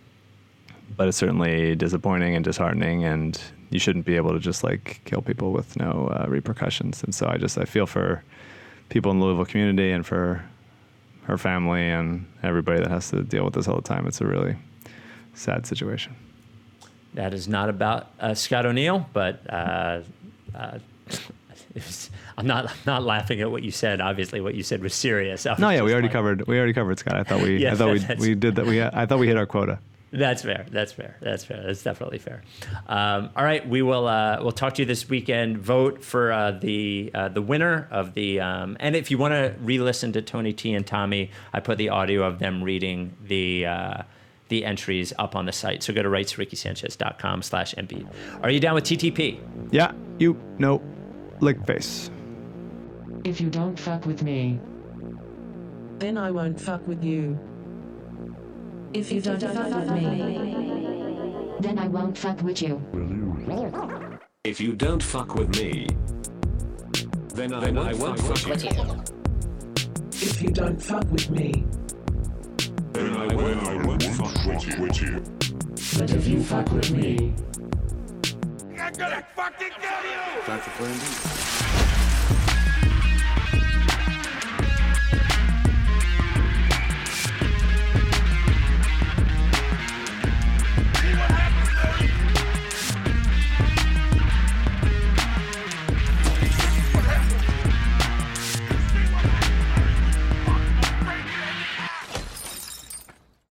C: but it's certainly disappointing and disheartening and you shouldn't be able to just like kill people with no uh, repercussions and so i just i feel for people in the louisville community and for her family and everybody that has to deal with this all the time it's a really sad situation
A: That is not about uh, Scott O'Neil, but uh, uh, was, I'm not. I'm not laughing at what you said. Obviously, what you said was serious. Was
C: no yeah we already
A: like-
C: covered we already covered scott i thought we
A: Yeah,
C: i thought we, we did that we i thought we hit our quota
A: That's fair. That's fair. That's fair. That's definitely fair. Um, all right, we will. Uh, we'll talk to you this weekend. Vote for uh, the uh, the winner of the. Um, and if you want to re-listen to Tony T and Tommy, I put the audio of them reading the. Uh, the entries up on the site. So go to rightsrickysanchez.com slash Embiid. Are you down with TTP?
C: yeah you no lick face
F: If you don't fuck with me, then I won't fuck with you. If you don't fuck with me, then I won't fuck with you.
G: If you don't fuck with me, then I, I won't fuck with you.
F: If you don't fuck with me,
G: Then I, will, I won't fuck with you.
F: but if you fuck with me,
H: I'm gonna fucking kill you!
I: Time for plan B.